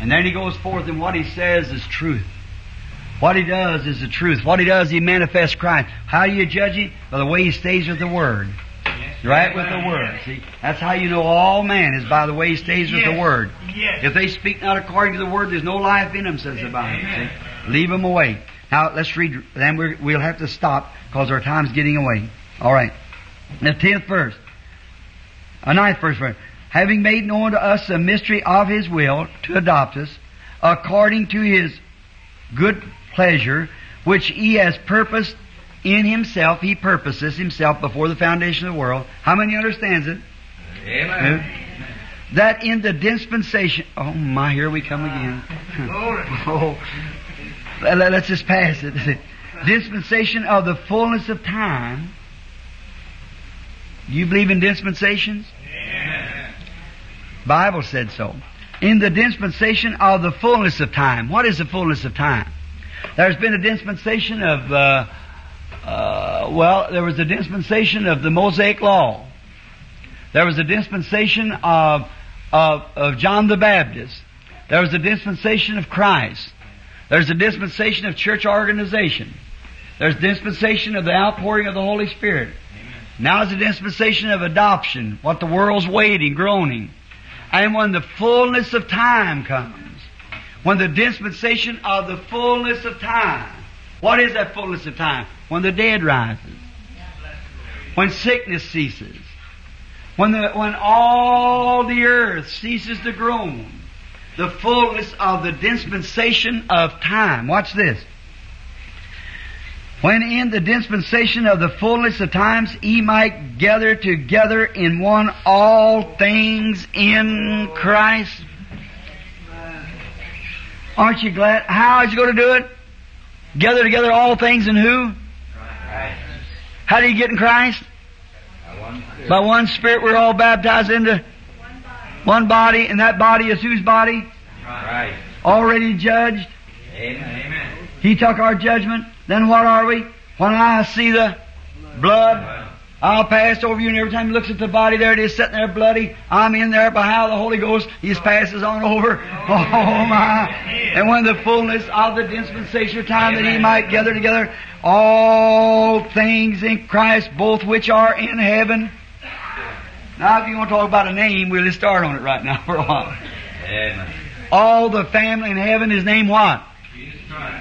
And then He goes forth and what He says is truth. What He does is the truth. What He does, He manifests Christ. How do you judge Him? By the way He stays with the Word. Right with the Word. See? That's how you know all man is by the way He stays with the Word. Yes. If they speak not according to the word, there's no life in them, says the Bible. See? Leave them away. Now, let's read, then we're, we'll have to stop because our time's getting away. All right. The tenth verse. A ninth verse. verse. Having made known to us the mystery of His will to adopt us, according to His good pleasure, which He has purposed in Himself, He purposes Himself before the foundation of the world. How many understands it? Amen. that in the dispensation, oh my, here we come again. <laughs> Oh, let- let- let's just pass it. <laughs> dispensation of the fullness of time. You believe in dispensations? Bible said so. In the dispensation of the fullness of time. What is the fullness of time? There's been a dispensation of, uh, uh, well, there was a dispensation of the Mosaic Law. There was a dispensation of, of, of John the Baptist. There was a dispensation of Christ. There's a dispensation of church organization. There's dispensation of the outpouring of the Holy Spirit. Now is the dispensation of adoption, what the world's waiting, groaning. And when the fullness of time comes, when the dispensation of the fullness of time, what is that fullness of time? When the dead rises, when sickness ceases, when the, when all the earth ceases to groan, the fullness of the dispensation of time. Watch this. When in the dispensation of the fullness of times he might gather together in one all things in Christ. Aren't you glad? How is he going to do it? Gather together all things in who? Christ. How do you get in Christ? By one Spirit we're all baptized into one body, and that body is whose body? Right. Already judged. Amen. Amen. He took our judgment. Then what are we? When I see the blood, I'll pass over you, and every time he looks at the body, there it is sitting there bloody. I'm in there by how the Holy Ghost, he just passes on over. <laughs> Oh my. And when the fullness of the dispensation of time that he might gather together all things in Christ, both which are in heaven. Now if you want to talk about a name, we'll just start on it right now <laughs> for a while. Amen. All the family in heaven is named what?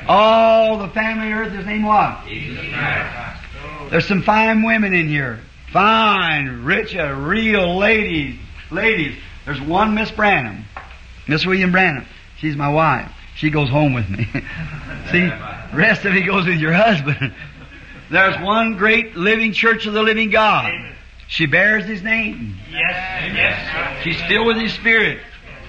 All the family earth is named what? Jesus Christ. There's some fine women in here. Fine, rich, uh, real ladies. Ladies. There's one Miss Branham. Miss William Branham. She's my wife. She goes home with me. <laughs> See, rest of it goes with your husband. <laughs> There's one great living church of the living God. She bears his name. Yes. Yes. She's filled with his spirit.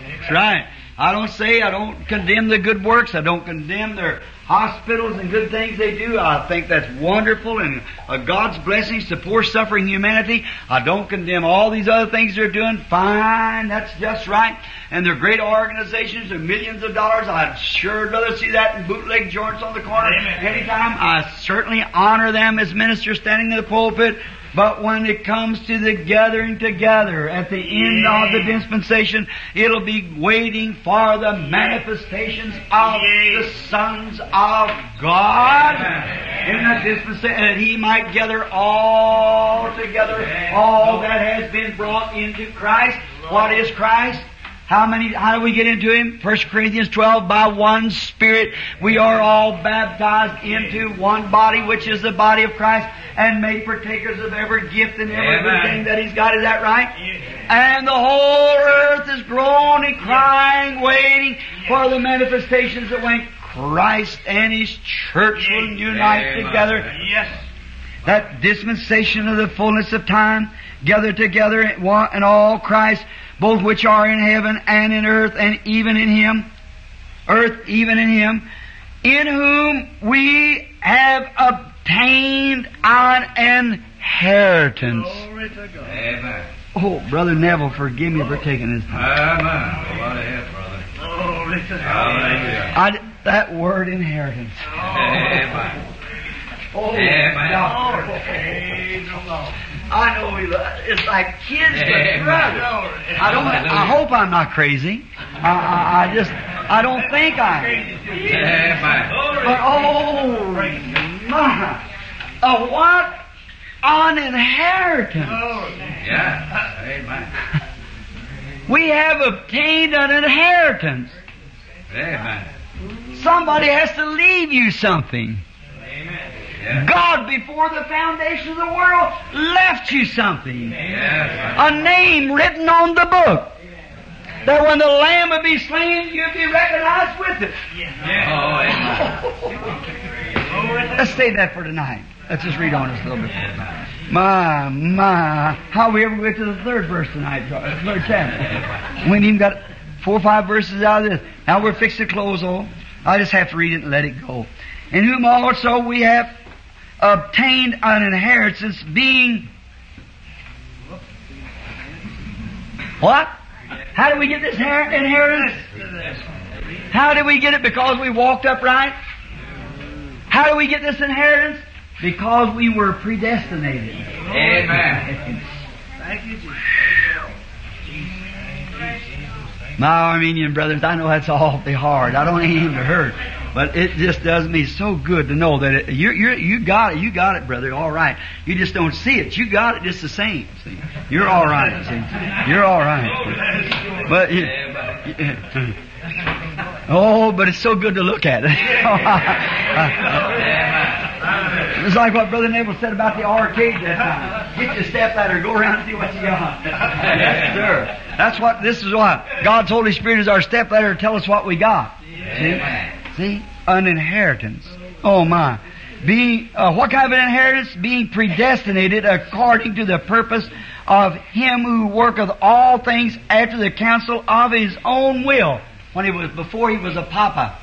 That's right. I don't say I don't condemn the good works. I don't condemn their hospitals and good things they do. I think that's wonderful and uh, God's blessings to poor suffering humanity. I don't condemn all these other things they're doing. Fine, that's just right. And they're great organizations, they're millions of dollars. I'd sure rather see that in bootleg joints on the corner Amen. anytime. I certainly honor them as ministers standing in the pulpit. But when it comes to the gathering together at the end of the dispensation, it'll be waiting for the manifestations of the sons of God in that dispensation, that He might gather all together, all that has been brought into Christ. What is Christ? How many, how do we get into Him? 1 Corinthians 12, by one Spirit, we are all baptized into one body, which is the body of Christ, and made partakers of every gift and every good Amen. thing that He's got. Is that right? Yes. And the whole earth is groaning, crying, waiting for the manifestations that when Christ and His church will unite Amen. together Yes. that dispensation of the fullness of time, gathered together in one and all Christ, both which are in heaven and in earth, and even in Him, earth even in Him, in whom we have obtained an inheritance. Glory to God. Amen. Oh, Brother Neville, forgive me for taking this time. Amen. Go on ahead, brother. Glory to God. I, that word inheritance. Amen. Oh, Amen. God. Praise the Lord. I know it's like kids Amen. I don't. I hope I'm not crazy. I, I, I just. I don't think I. am. But oh my! A what? An inheritance. Yes. Amen. We have obtained an inheritance. Amen. Somebody has to leave you something. Yes. God, before the foundation of the world, left you something. Yes. a name written on the book. That when the Lamb would be slain, you'd be recognized with it. Oh. oh <laughs> Let's save that for tonight. Let's just read on just a little bit. My, my. How we ever get to the third verse tonight? Third uh, chapter. We ain't even got four or five verses out of this. Now we're fixed to close on. I just have to read it and let it go. In whom also we have obtained an inheritance being what? How did we get this her- inheritance? How did we get it? Because we walked upright? How did we get this inheritance? Because we were predestinated. Amen. Thank you, Jesus. My Arminian brothers, I know that's awfully hard. I don't aim to hurt, but it just does me so good to know that it, you you you got it. You got it, brother. All right. You just don't see it. You got it just the same. See, you're all right. See, you're all right. But you, <laughs> oh, but it's so good to look at it. <laughs> It's like what Brother Neville said about the arcade that time. Get your step ladder, go around and see what you got. yes, sir. That's what, this is what, God's Holy Spirit is our step ladder to tell us what we got. See? See? An inheritance. Oh my. Being, uh, what kind of an inheritance? Being predestinated according to the purpose of Him who worketh all things after the counsel of His own will. When He was, before He was a Papa.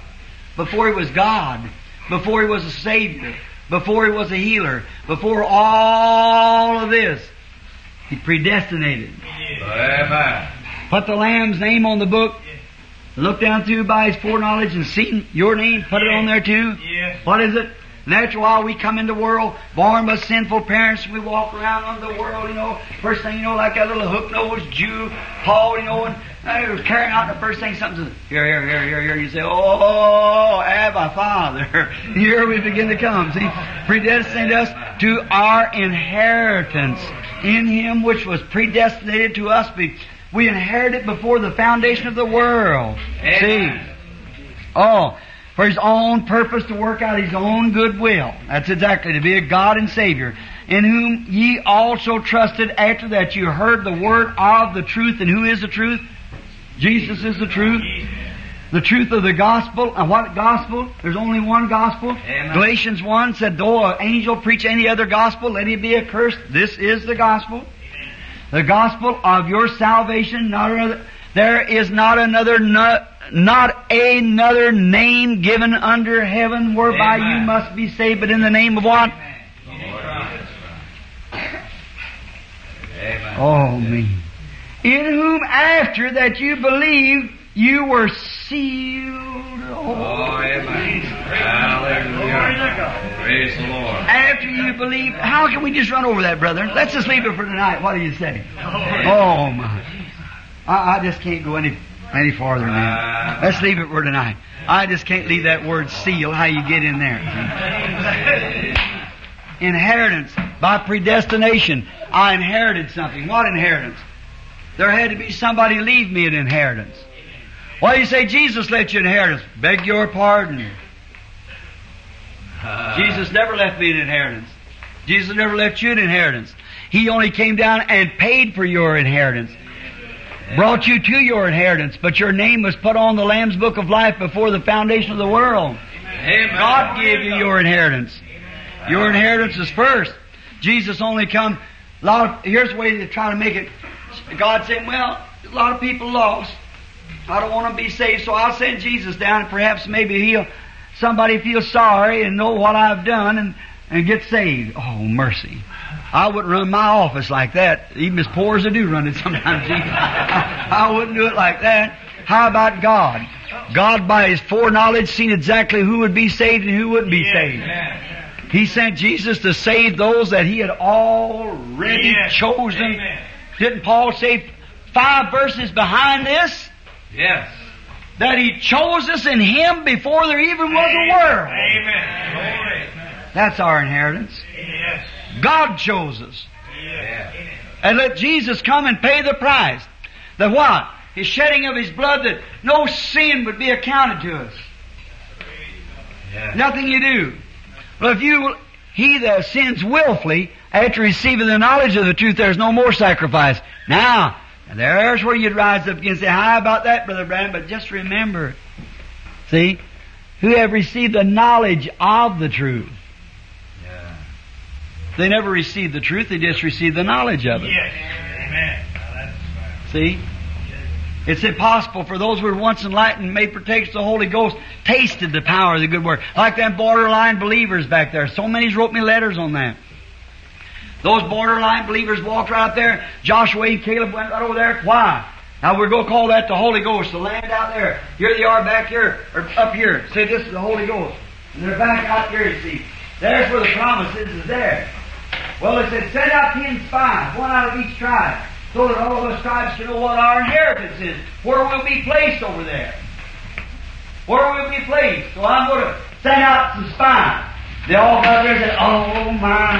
Before He was God. Before He was a Savior. Before He was a healer. Before all of this. He predestinated. Amen. Put the Lamb's name on the book. Look down through by His foreknowledge and see your name. Put it on there too. Yes. What is it? Natural while we come into the world, born by sinful parents, we walk around on the world, you know, first thing you know, like that little hook-nosed Jew, Paul, you know, and uh, he was carrying out the first thing, something says, here, here, here, here, here, you say, oh, Abba, Father. <laughs> Here we begin to come, see? predestined us to our inheritance in Him which was predestinated to us. Be, we inherited before the foundation of the world. Amen. See? Oh, for his own purpose to work out his own good will. That's exactly to be a God and Savior, in whom ye also trusted after that you heard the word of the truth. And who is the truth? Jesus is the truth. The truth of the gospel. And what gospel? There's only one gospel. Amen. Galatians 1 said, though an angel preach any other gospel, let him be accursed. This is the gospel. The gospel of your salvation, not other There is not another, not, not another name given under heaven whereby Amen. you must be saved, but in the name of what? Amen. Oh, me. In whom after that you believe, you were sealed. Oh, Oh, amen. Hallelujah. Praise the Lord. after you believe, how can we just run over that, brother? Let's just leave it for tonight. What do you say? Oh, oh my. I, I just can't go any, any farther now. Uh. Let's leave it for tonight. I just can't leave that word seal, how you get in there. Inheritance. By predestination, I inherited something. What inheritance? There had to be somebody leave me an inheritance. Why do you say Jesus left you an inheritance? Beg your pardon. Ah. Jesus never left me an inheritance. Jesus never left you an inheritance. He only came down and paid for your inheritance. Brought you to your inheritance, but your name was put on the Lamb's Book of Life before the foundation of the world. Amen. God gave you your inheritance. Your inheritance is first. Jesus only come. A lot of, here's the way to try to make it. God said, "Well, a lot of people lost. I don't want them to be saved, so I'll send Jesus down, and perhaps maybe he'll somebody feel sorry and know what I've done and and get saved. Oh, mercy! I wouldn't run my office like that, even as poor as I do run it sometimes. Jesus. I wouldn't do it like that. How about God? God, by His foreknowledge, seen exactly who would be saved and who wouldn't be saved. He sent Jesus to save those that He had already Yes. chosen. Amen. Didn't Paul say five verses behind this Yes. that He chose us in Him before there even was a world? Amen. That's our inheritance. Yes. God chose us. Yes. And let Jesus come and pay the price. The what? His shedding of His blood that no sin would be accounted to us. Yes. Nothing you do. Well, if you, he that sins willfully, after receiving the knowledge of the truth, there's no more sacrifice. Now, there's where you'd rise up and say, how about that, Brother Brand? But just remember, see, who have received the knowledge of the truth. Yeah. They never received the truth, they just received the knowledge of it. Yes. Amen. Right. See? It's impossible for those who were once enlightened, made partakers of the Holy Ghost, tasted the power of the good word. Like them borderline believers back there. So many's wrote me letters on that. Those borderline believers walked right there. Joshua and Caleb went right over there. Why? Now we're going to call that the Holy Ghost, the land out there. Here they are back here, or up here. Say this is the Holy Ghost. And they're back out here, you see. There's where the promise is, is there. Well, it said, send out ten spies, one out of each tribe, so that all of those tribes can know what our inheritance is, where we'll be placed over there. Where we'll be placed. So I'm going to send out some spies. They all got there and said, oh my,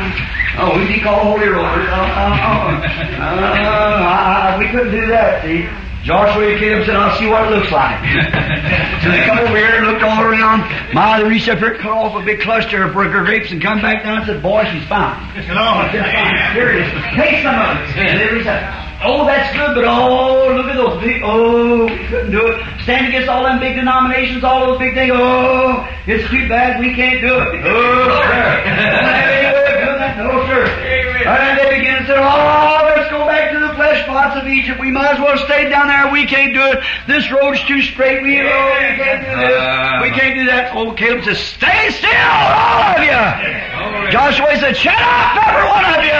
oh, we be called holy rollers. Oh, oh, oh. Uh, uh, uh, uh we couldn't do that, see. Joshua and said, I'll see what it looks like. <laughs> so they come over here and looked all around. My, they reached up here, cut off a big cluster of grapes and come back down and said, boy, she's fine. Lord. Just fine. Here it is. Take some of it. And they reached. Oh, that's good, but oh, look at those big, oh, we couldn't do it. Stand against all them big denominations, all those big things. Oh, it's too bad we can't do it. Oh, sir. Don't have <laughs> any way of doing that. No, oh, sir. And they began to say, oh, let's go back to the flesh pots of Egypt. We might as well stay down there. We can't do it. This road's too straight. We, oh, we can't do this. Uh-huh. We can't do that. Oh, Caleb says, stay still, all of you. Joshua said, shut up, every one of you.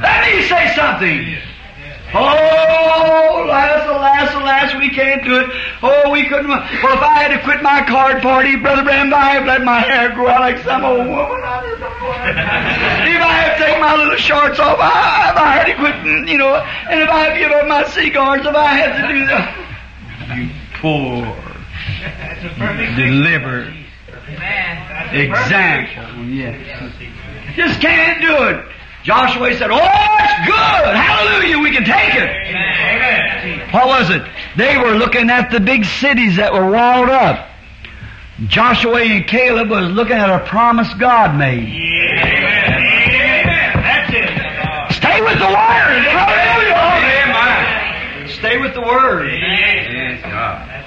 Let me say something. Oh, alas, alas, alas, we can't do it. Oh, we couldn't. Well, if I had to quit my card party, Brother Bram, I have let my hair grow out like some old woman. I just don't want it. If I had to take my little shorts off, I, if I had to quit, you know, and if I had to give up my cigars, if I had to do that. You poor, That's a delivered That's a perfect example. Yes. Just can't do it. Joshua said, Oh, it's good. Hallelujah. We can take it. Amen. What was it? They were looking at the big cities that were walled up. Joshua and Caleb was looking at a promise God made. Amen. That's it. Stay with the Word. Hallelujah. Stay with the Word.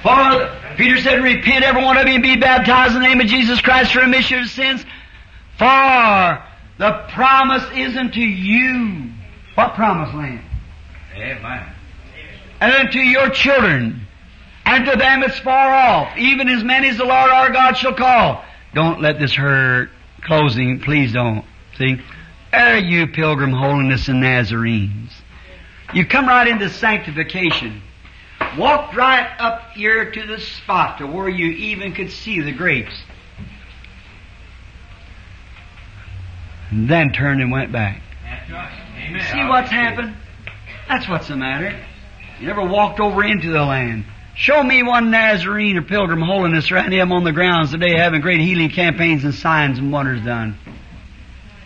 For Peter said, Repent, every one of you, and be baptized in the name of Jesus Christ for remission of sins. For the promise isn't to you. What promised land? Amen. and unto your children, and to them that's far off, even as many as the Lord our God shall call. Don't let this hurt. Closing, please don't. See? Are you pilgrim holiness and Nazarenes? You come right into sanctification. Walked right up here to the spot to where you even could see the grapes. Then turned and went back. That's right. Amen. See what's happened? That's what's the matter. You never walked over into the land. Show me one Nazarene or pilgrim holiness around him on the grounds today having great healing campaigns and signs and wonders done.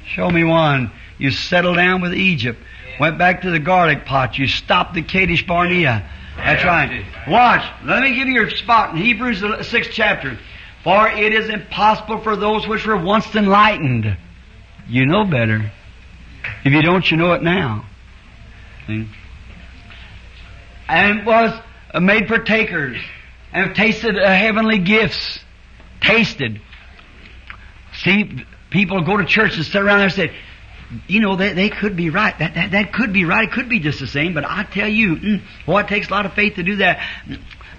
Show me one. You settled down with Egypt. Went back to the garlic pot. You stopped the Kadesh Barnea. That's right. Watch. Let me give you your spot in Hebrews the sixth chapter. For it is impossible for those which were once enlightened. You know better. If you don't, you know it now. See? And was made partakers and tasted uh, heavenly gifts. Tasted. See, people go to church and sit around there and say, you know, they, they could be right. That, that, that could be right. It could be just the same. But I tell you, mm, boy, it takes a lot of faith to do that.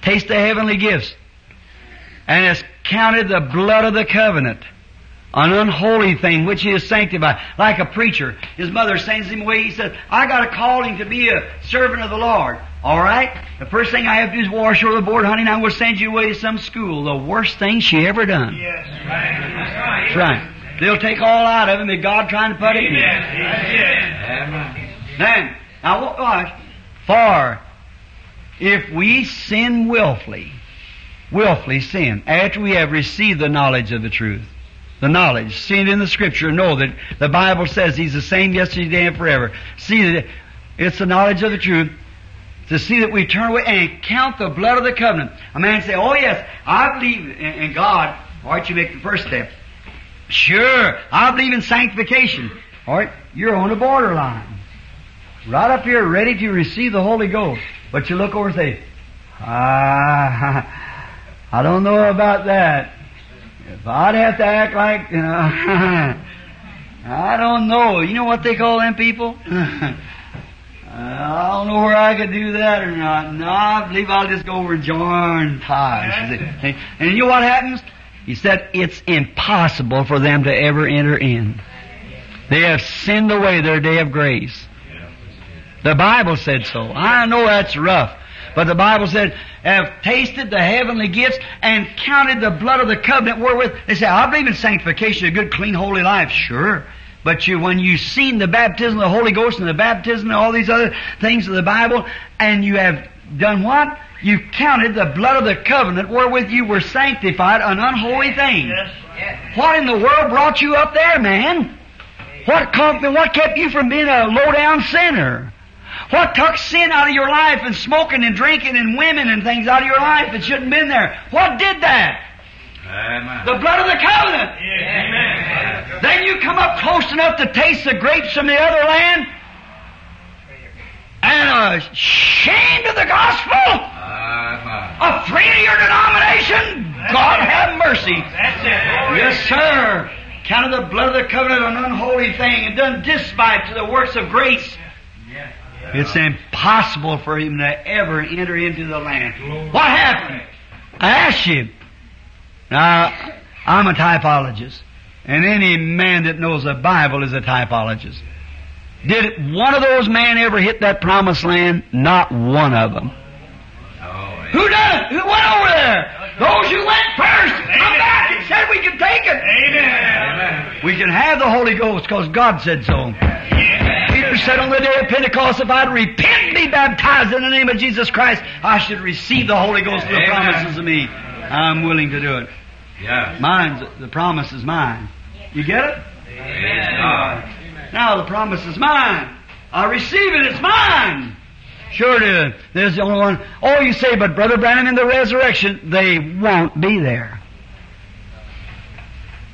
Taste the heavenly gifts. And has counted the blood of the covenant an unholy thing which he is sanctified. Like a preacher. His mother sends him away. He says, I got a calling to be a servant of the Lord. All right? The first thing I have to do is wash over the board, honey, and I will send you away to some school. The worst thing she ever done. Yes. That's right. They'll take all out of him and God trying to put it in. Amen. Then, now wa- watch. For if we sin willfully, willfully sin, after we have received the knowledge of the truth, the knowledge, seen it in the scripture, know that the Bible says He's the same yesterday, today, and forever. See that it's the knowledge of the truth. To see that we turn away and count the blood of the covenant. A man say, oh yes, I believe in, in God. All right, you make the first step. Sure, I believe in sanctification. All right, you're on the borderline. Right up here, ready to receive the Holy Ghost. But you look over and say, ah, <laughs> I don't know about that. If I'd have to act like, you <laughs> know, I don't know. You know what they call them people? <laughs> I don't know where I could do that or not. No, I believe I'll just go over and join ties. And you know what happens? He said it's impossible for them to ever enter in. They have sinned away their day of grace. The Bible said so. I know that's rough. But the Bible said, have tasted the heavenly gifts and counted the blood of the covenant wherewith. They say, I believe in sanctification, a good, clean, holy life. Sure. But you, when you've seen the baptism of the Holy Ghost and the baptism and all these other things of the Bible, and you have done what? You've counted the blood of the covenant wherewith you were sanctified an unholy thing. Yes. What in the world brought you up there, man? What, what kept you from being a low-down sinner? What took sin out of your life and smoking and drinking and women and things out of your life that shouldn't have been there? What did that? Amen. The blood of the covenant. Amen. Then you come up close enough to taste the grapes from the other land and ashamed of the gospel, Amen. afraid of your denomination. God have mercy. That's it. Yes, sir. Counted the blood of the covenant an unholy thing and done despite to the works of grace. It's impossible for him to ever enter into the land. What happened? I asked you. Now, I'm a typologist. And any man that knows the Bible is a typologist. Did one of those men ever hit that promised land? Not one of them. Who done it? Who went over there? Those who went first. Come back and said we can take it. Amen. We can have the Holy Ghost because God said so. Peter said on the day of Pentecost, if I'd repent and be baptized in the name of Jesus Christ, I should receive the Holy Ghost and the promises of me. I'm willing to do it. Yeah. Mine's, the promise is mine. You get it? God. Now the promise is mine. I receive it, it's mine. Sure it is. There's the only one. Oh, you say, but Brother Branham in the resurrection, they won't be there.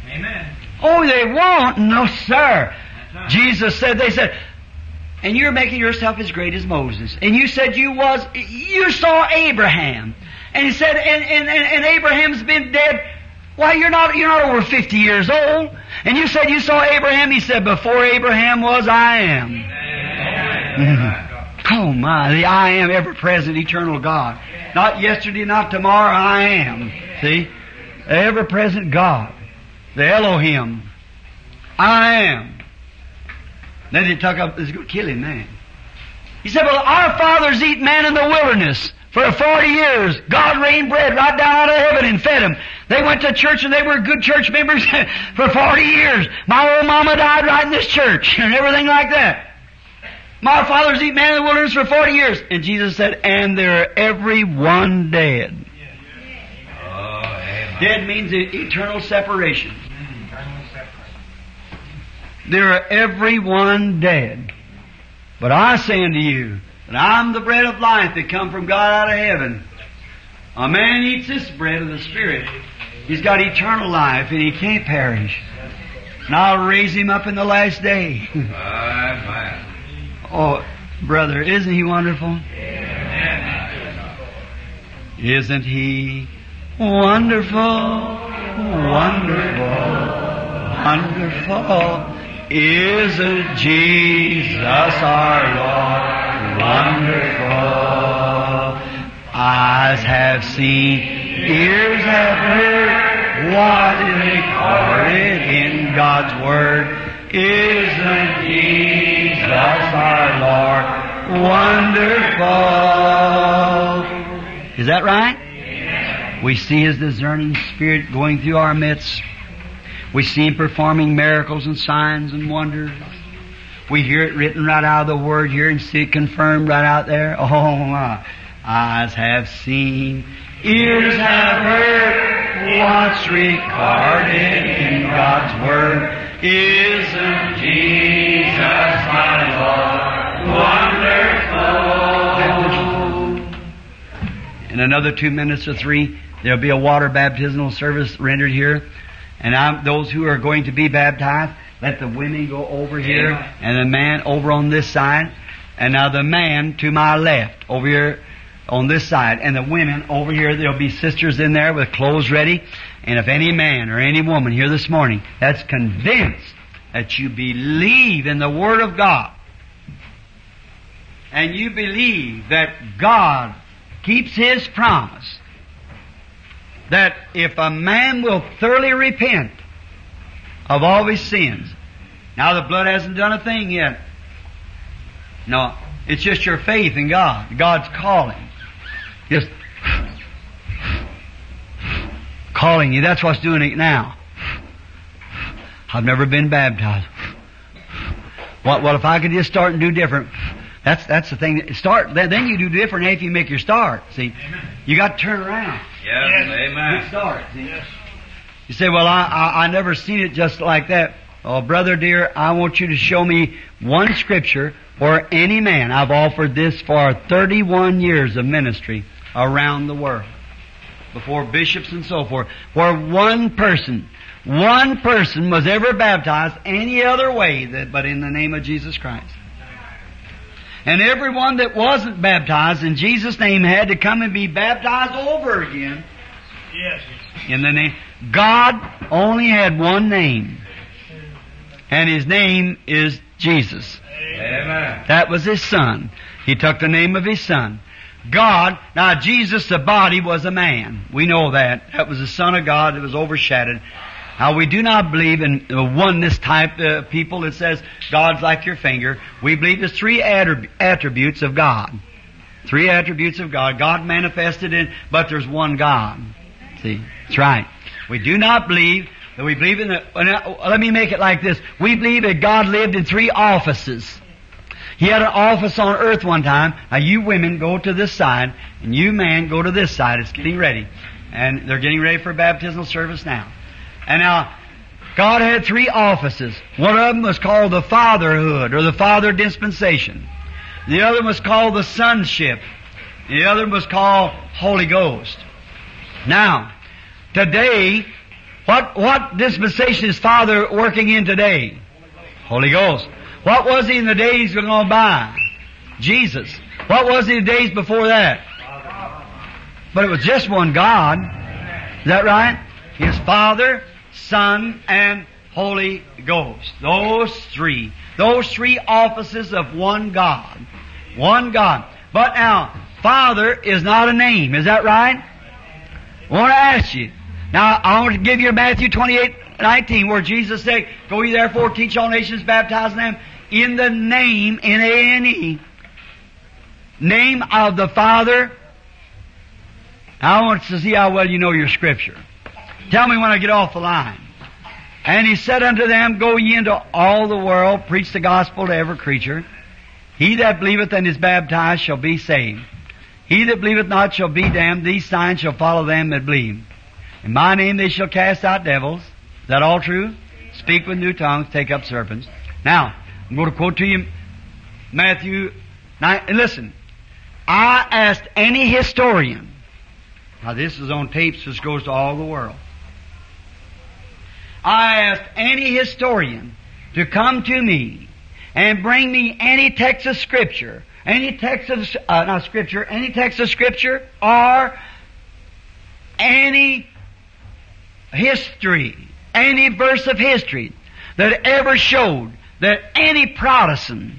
Amen. Oh, they won't? No, sir. Jesus said, they said, and you're making yourself as great as Moses. And you said you was, you saw Abraham. And he said, and, and, and, Abraham's been dead. Why, you're not, you're not over 50 years old. And you said you saw Abraham. He said, before Abraham was, I am. <laughs> Oh my, the I am ever present eternal God. Not yesterday, not tomorrow, I am. See? The ever present God. The Elohim. I am. Then he took up, he's going to kill him, man. He said, well, our fathers eat man in the wilderness for 40 years. God rained bread right down out of heaven and fed them. They went to church and they were good church members <laughs> for 40 years. My old mama died right in this church <laughs> and everything like that. My fathers eat man in the wilderness for 40 years. And Jesus said, and they're every one dead. Oh. Dead means eternal separation. They're every one dead. But I say unto you, that I'm the bread of life that come from God out of heaven. A man eats this bread of the Spirit. He's got eternal life and he can't perish. And I'll raise him up in the last day. <laughs> Oh, brother, isn't he wonderful? Isn't he wonderful? Wonderful. Wonderful. Isn't Jesus our Lord wonderful? Eyes have seen, ears have heard what is recorded in God's Word. Isn't Jesus our Lord wonderful? Is that right? We see His discerning Spirit going through our midst. We see Him performing miracles and signs and wonders. We hear it written right out of the Word here and see it confirmed right out there. <laughs> Oh my. Eyes have seen, ears have heard what's recorded in God's Word. Isn't Jesus my Lord wonderful? In another two minutes or three, there'll be a water baptismal service rendered here. And I'm, those who are going to be baptized, let the women go over here and the man over on this side. And now the man to my left over here on this side and the women over here. There'll be sisters in there with clothes ready. And if any man or any woman here this morning that's convinced that you believe in the Word of God and you believe that God keeps His promise that if a man will thoroughly repent of all his sins, now the blood hasn't done a thing yet. No, it's just your faith in God. God's calling. Just calling you. That's what's doing it now. I've never been baptized. What, well, if I could just start and do different, that's, that's the thing. Start, then, you do different if you make your start. See? You got to turn around. Yes, Good amen. start. See? You say, well, I, I, I never seen it just like that. Oh, brother dear, I want you to show me one scripture or any man. I've offered this for 31 years of ministry around the world. Before bishops and so forth. Where one person, one person was ever baptized any other way that, but in the name of Jesus Christ. And everyone that wasn't baptized in Jesus' name had to come and be baptized over again Yes. in the name. God only had one name. And His name is Jesus. Amen. That was His Son. He took the name of His Son. God, now Jesus, the body, was a man. We know that. That was the Son of God that was overshadowed. Now we do not believe in the oneness type uh, people that says God's like your finger. We believe there's three attrib- attributes of God. Three attributes of God. God manifested in, but there's one God. See, that's right. We do not believe that we believe in the, let me make it like this. We believe that God lived in three offices. He had an office on earth one time. Now you women go to this side, and you man go to this side. It's getting ready. And they're getting ready for baptismal service now. And now, God had three offices. One of them was called the fatherhood, or the father dispensation. The other was called the sonship. The other was called Holy Ghost. Now, today, what, what dispensation is Father working in today? Holy Ghost. What was he in the days gone by? Jesus. What was he in the days before that? But it was just one God. Is that right? His Father, Son, and Holy Ghost. Those three. Those three offices of one God. One God. But now, Father is not a name. Is that right? I want to ask you. Now, I want to give you Matthew 28, 19, where Jesus said, Go ye therefore, teach all nations, baptizing them in the name, N-A-N-E, name of the Father. I want to see how well you know your Scripture. Tell me when I get off the line. And he said unto them, Go ye into all the world, preach the gospel to every creature. He that believeth and is baptized shall be saved. He that believeth not shall be damned. These signs shall follow them that believe. In my name they shall cast out devils. Is that all true? Speak with new tongues, take up serpents. Now, I'm going to quote to you Matthew 9. And listen, I asked any historian, now this is on tapes, this goes to all the world. I asked any historian to come to me and bring me any text of scripture, any text of, uh, not scripture, any text of scripture or any history, any verse of history that ever showed that any Protestant,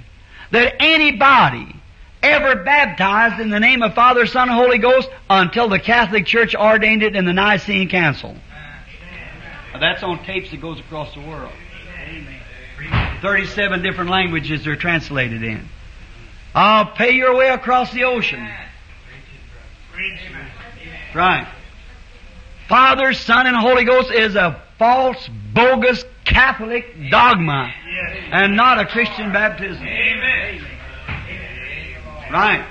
that anybody ever baptized in the name of Father, Son, and Holy Ghost until the Catholic Church ordained it in the Nicene Council. That's on tapes that goes across the world. 37 different languages they're translated in. I'll pay your way across the ocean. Right. Father, Son, and Holy Ghost is a false, bogus Catholic dogma and not a Christian baptism. Right.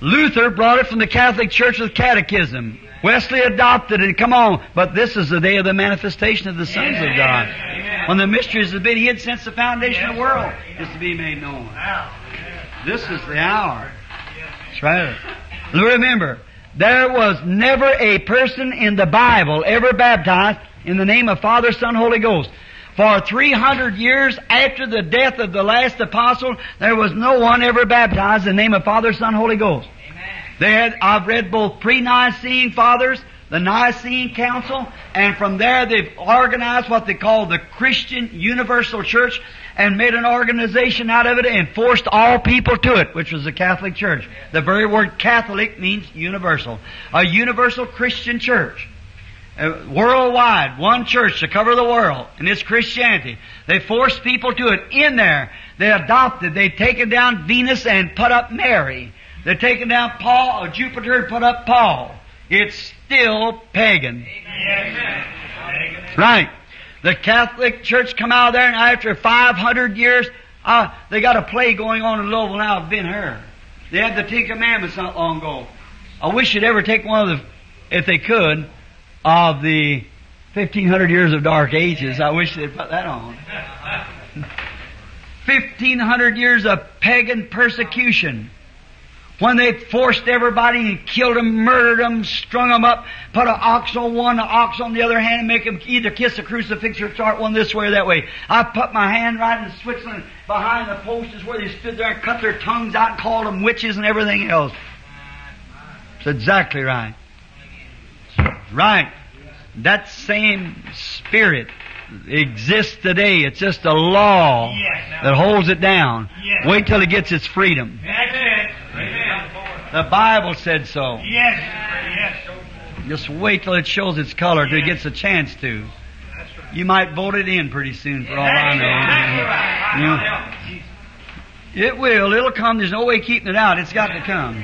Luther brought it from the Catholic Church with catechism. Wesley adopted it. Come on. But this is the day of the manifestation of the sons of God. When the mysteries have been hid since the foundation of the world is to be made known. This is the hour. That's right. Remember, there was never a person in the Bible ever baptized in the name of Father, Son, Holy Ghost. For 300 years after the death of the last apostle, there was no one ever baptized in the name of Father, Son, Holy Ghost. They had, I've read both pre-Nicene fathers, the Nicene Council, and from there they've organized what they call the Christian Universal Church and made an organization out of it and forced all people to it, which was the Catholic Church. The very word Catholic means universal. A universal Christian church. Uh, worldwide, one church to cover the world, and it's Christianity. They forced people to it. In there, they adopted, they've taken down Venus and put up Mary. They've taking down Paul, or Jupiter and put up Paul. It's still pagan. Right. The Catholic Church come out of there, and after 500 years, uh, they got a play going on in Louisville now of Ben Hur. They had the Ten Commandments not long ago. I wish you'd ever take one of the, if they could, of the 1500 years of dark ages. I wish they'd put that on. <laughs> 1500 years of pagan persecution. When they forced everybody and killed them, murdered them, strung them up, put an ox on one, an ox on the other hand, and make them either kiss a crucifix or start one this way or that way. I put my hand right in Switzerland behind the posts where they stood there and cut their tongues out and called them witches and everything else. It's exactly right. Right. That same spirit exists today. It's just a law that holds it down. Wait till it gets its freedom. The Bible said so. Yes. Yes. Just wait till it shows its color till it gets a chance to. You might vote it in pretty soon for all I know. You- it will. It'll come. There's no way keeping it out. It's got to come.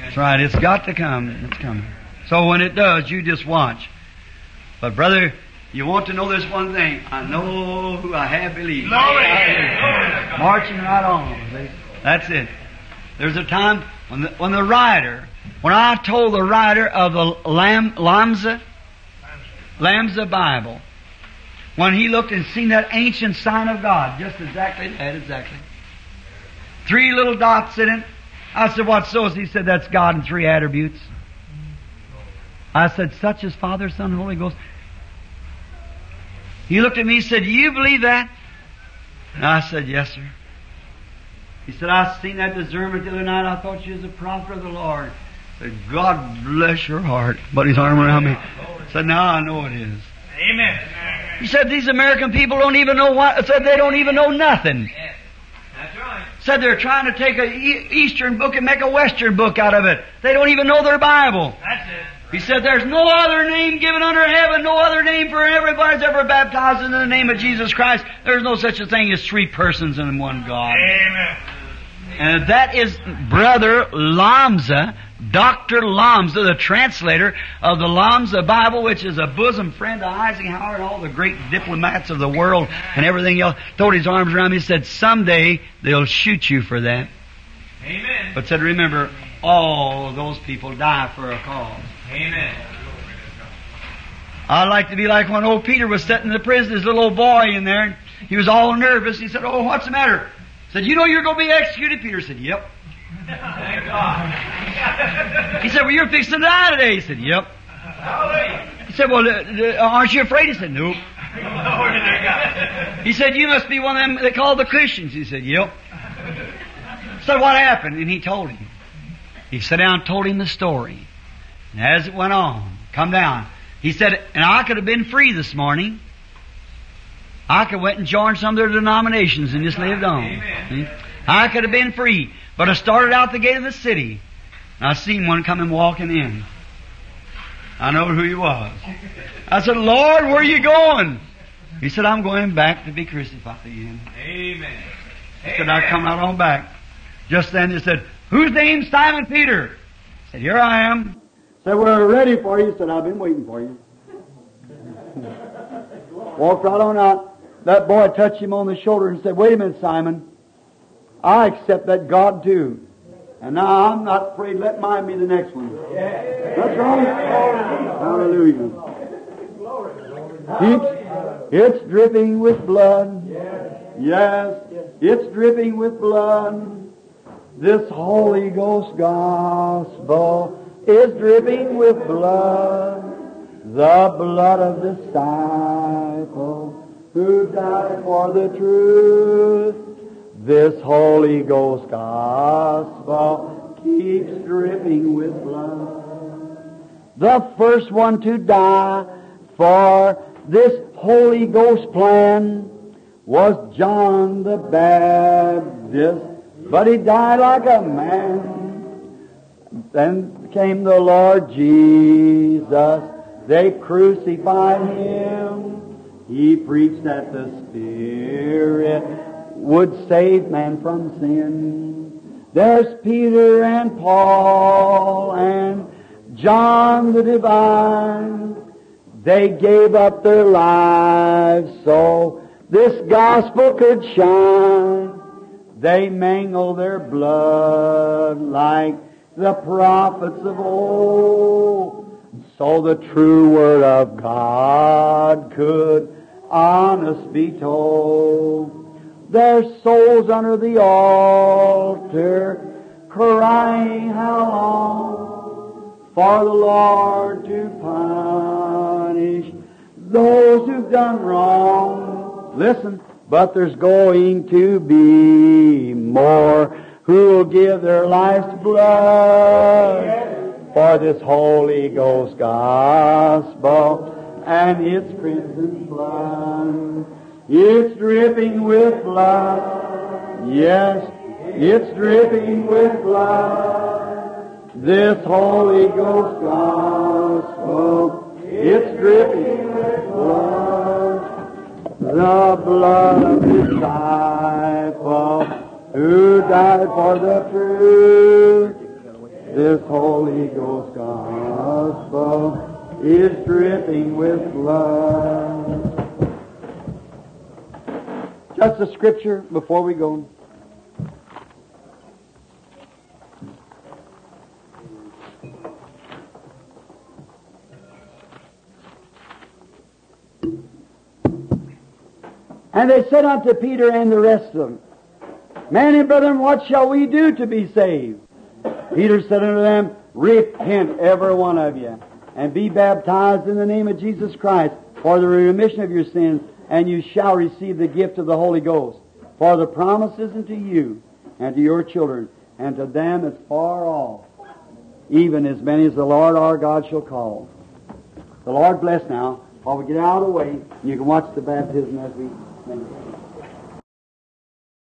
That's right. It's got to come. It's coming. So when it does, you just watch. But brother, you want to know this one thing. I know who I have believed. Glory. Marching right on. see? That's it. There's a time when the, when the writer, when I told the writer of the Lam, Lamsa, Lamsa Bible, when he looked and seen that ancient sign of God, just exactly that, exactly. Three little dots in it. I said, what's those? He said, that's God in three attributes. I said, such as Father, Son, and Holy Ghost. He looked at me and said, you believe that? And I said, yes, sir. He said, I seen that discernment the other night. I thought you was a prophet of the Lord. I said, God bless your heart. Put his arm around me. I said, now I know it is. Amen. He said, these American people don't even know what, said they don't even know nothing. That's right. Said they're trying to take a e- Eastern book and make a Western book out of it. They don't even know their Bible. That's it. He said, there's no other name given under heaven, no other name for everybody's ever baptized in the name of Jesus Christ. There's no such a thing as three persons in one God. Amen. And that is Brother Lamsa, Dr. Lamsa, the translator of the Lamsa Bible, which is a bosom friend of Eisenhower and all the great diplomats of the world and everything else. Throwed his arms around me and said, someday they'll shoot you for that. Amen. But said, remember, all those people die for a cause. Amen. I'd like to be like when old Peter was sitting in the prison, his little old boy in there. He was all nervous. He said, Oh, what's the matter? Said, You know you're going to be executed? Peter said, Yep. Thank God. He said, Well, you're fixing to die today. He said, Yep. Hallelujah. He said, Well, uh, uh, aren't you afraid? He said, Nope. Glory to God. He said, You must be one of them they call the Christians. He said, Yep. So what happened? And he told him. He sat down and told him the story. And as it went on, come down. He said, and I could have been free this morning. I could have went and joined some of their denominations and just lived on. Amen. See? I could have been free. But I started out the gate of the city. And I seen one coming walking in. I know who he was. I said, Lord, where are you going? He said, I'm going back to be crucified again. Amen. He said, I come out on back. Just then he said, Whose name's Simon Peter? I said, Here I am. He Said, We're ready for you. He said, I've been waiting for you. <laughs> Walked right on out. That boy touched him on the shoulder and said, Wait a minute, Simon. I accept that God too. And now I'm not afraid. Let mine be the next one. That's right. Hallelujah. It's, it's dripping with blood. Yes, it's dripping with blood. This Holy Ghost gospel is dripping with blood. The blood of the disciple who died for the truth. This Holy Ghost gospel keeps dripping with blood. The first one to die for this Holy Ghost plan was John the Baptist, but he died like a man. Then came the Lord Jesus. They crucified him. He preached that the Spirit would save man from sin. There's Peter and Paul and John the Divine. They gave up their lives so this gospel could shine. They mangled their blood like the prophets of old. So the true word of God could honest be told. Their souls under the altar crying how long for the Lord to punish those who've done wrong. Listen, but there's going to be more who will give their life's blood for this Holy Ghost gospel and its crimson blood. It's dripping with blood. Yes, it's dripping with blood. This Holy Ghost gospel, it's dripping with blood. The blood of the disciple who died for the truth. This Holy Ghost gospel is dripping with blood. Just a scripture before we go. And they said unto Peter and the rest of them, Men and brethren, what shall we do to be saved? Peter said unto them, Repent, every one of you, and be baptized in the name of Jesus Christ for the remission of your sins, and you shall receive the gift of the Holy Ghost. For the promise is unto you, and to your children, and to them that's far off, even as many as the Lord our God shall call. The Lord bless now, while we get out of the way, you can watch the baptism as we.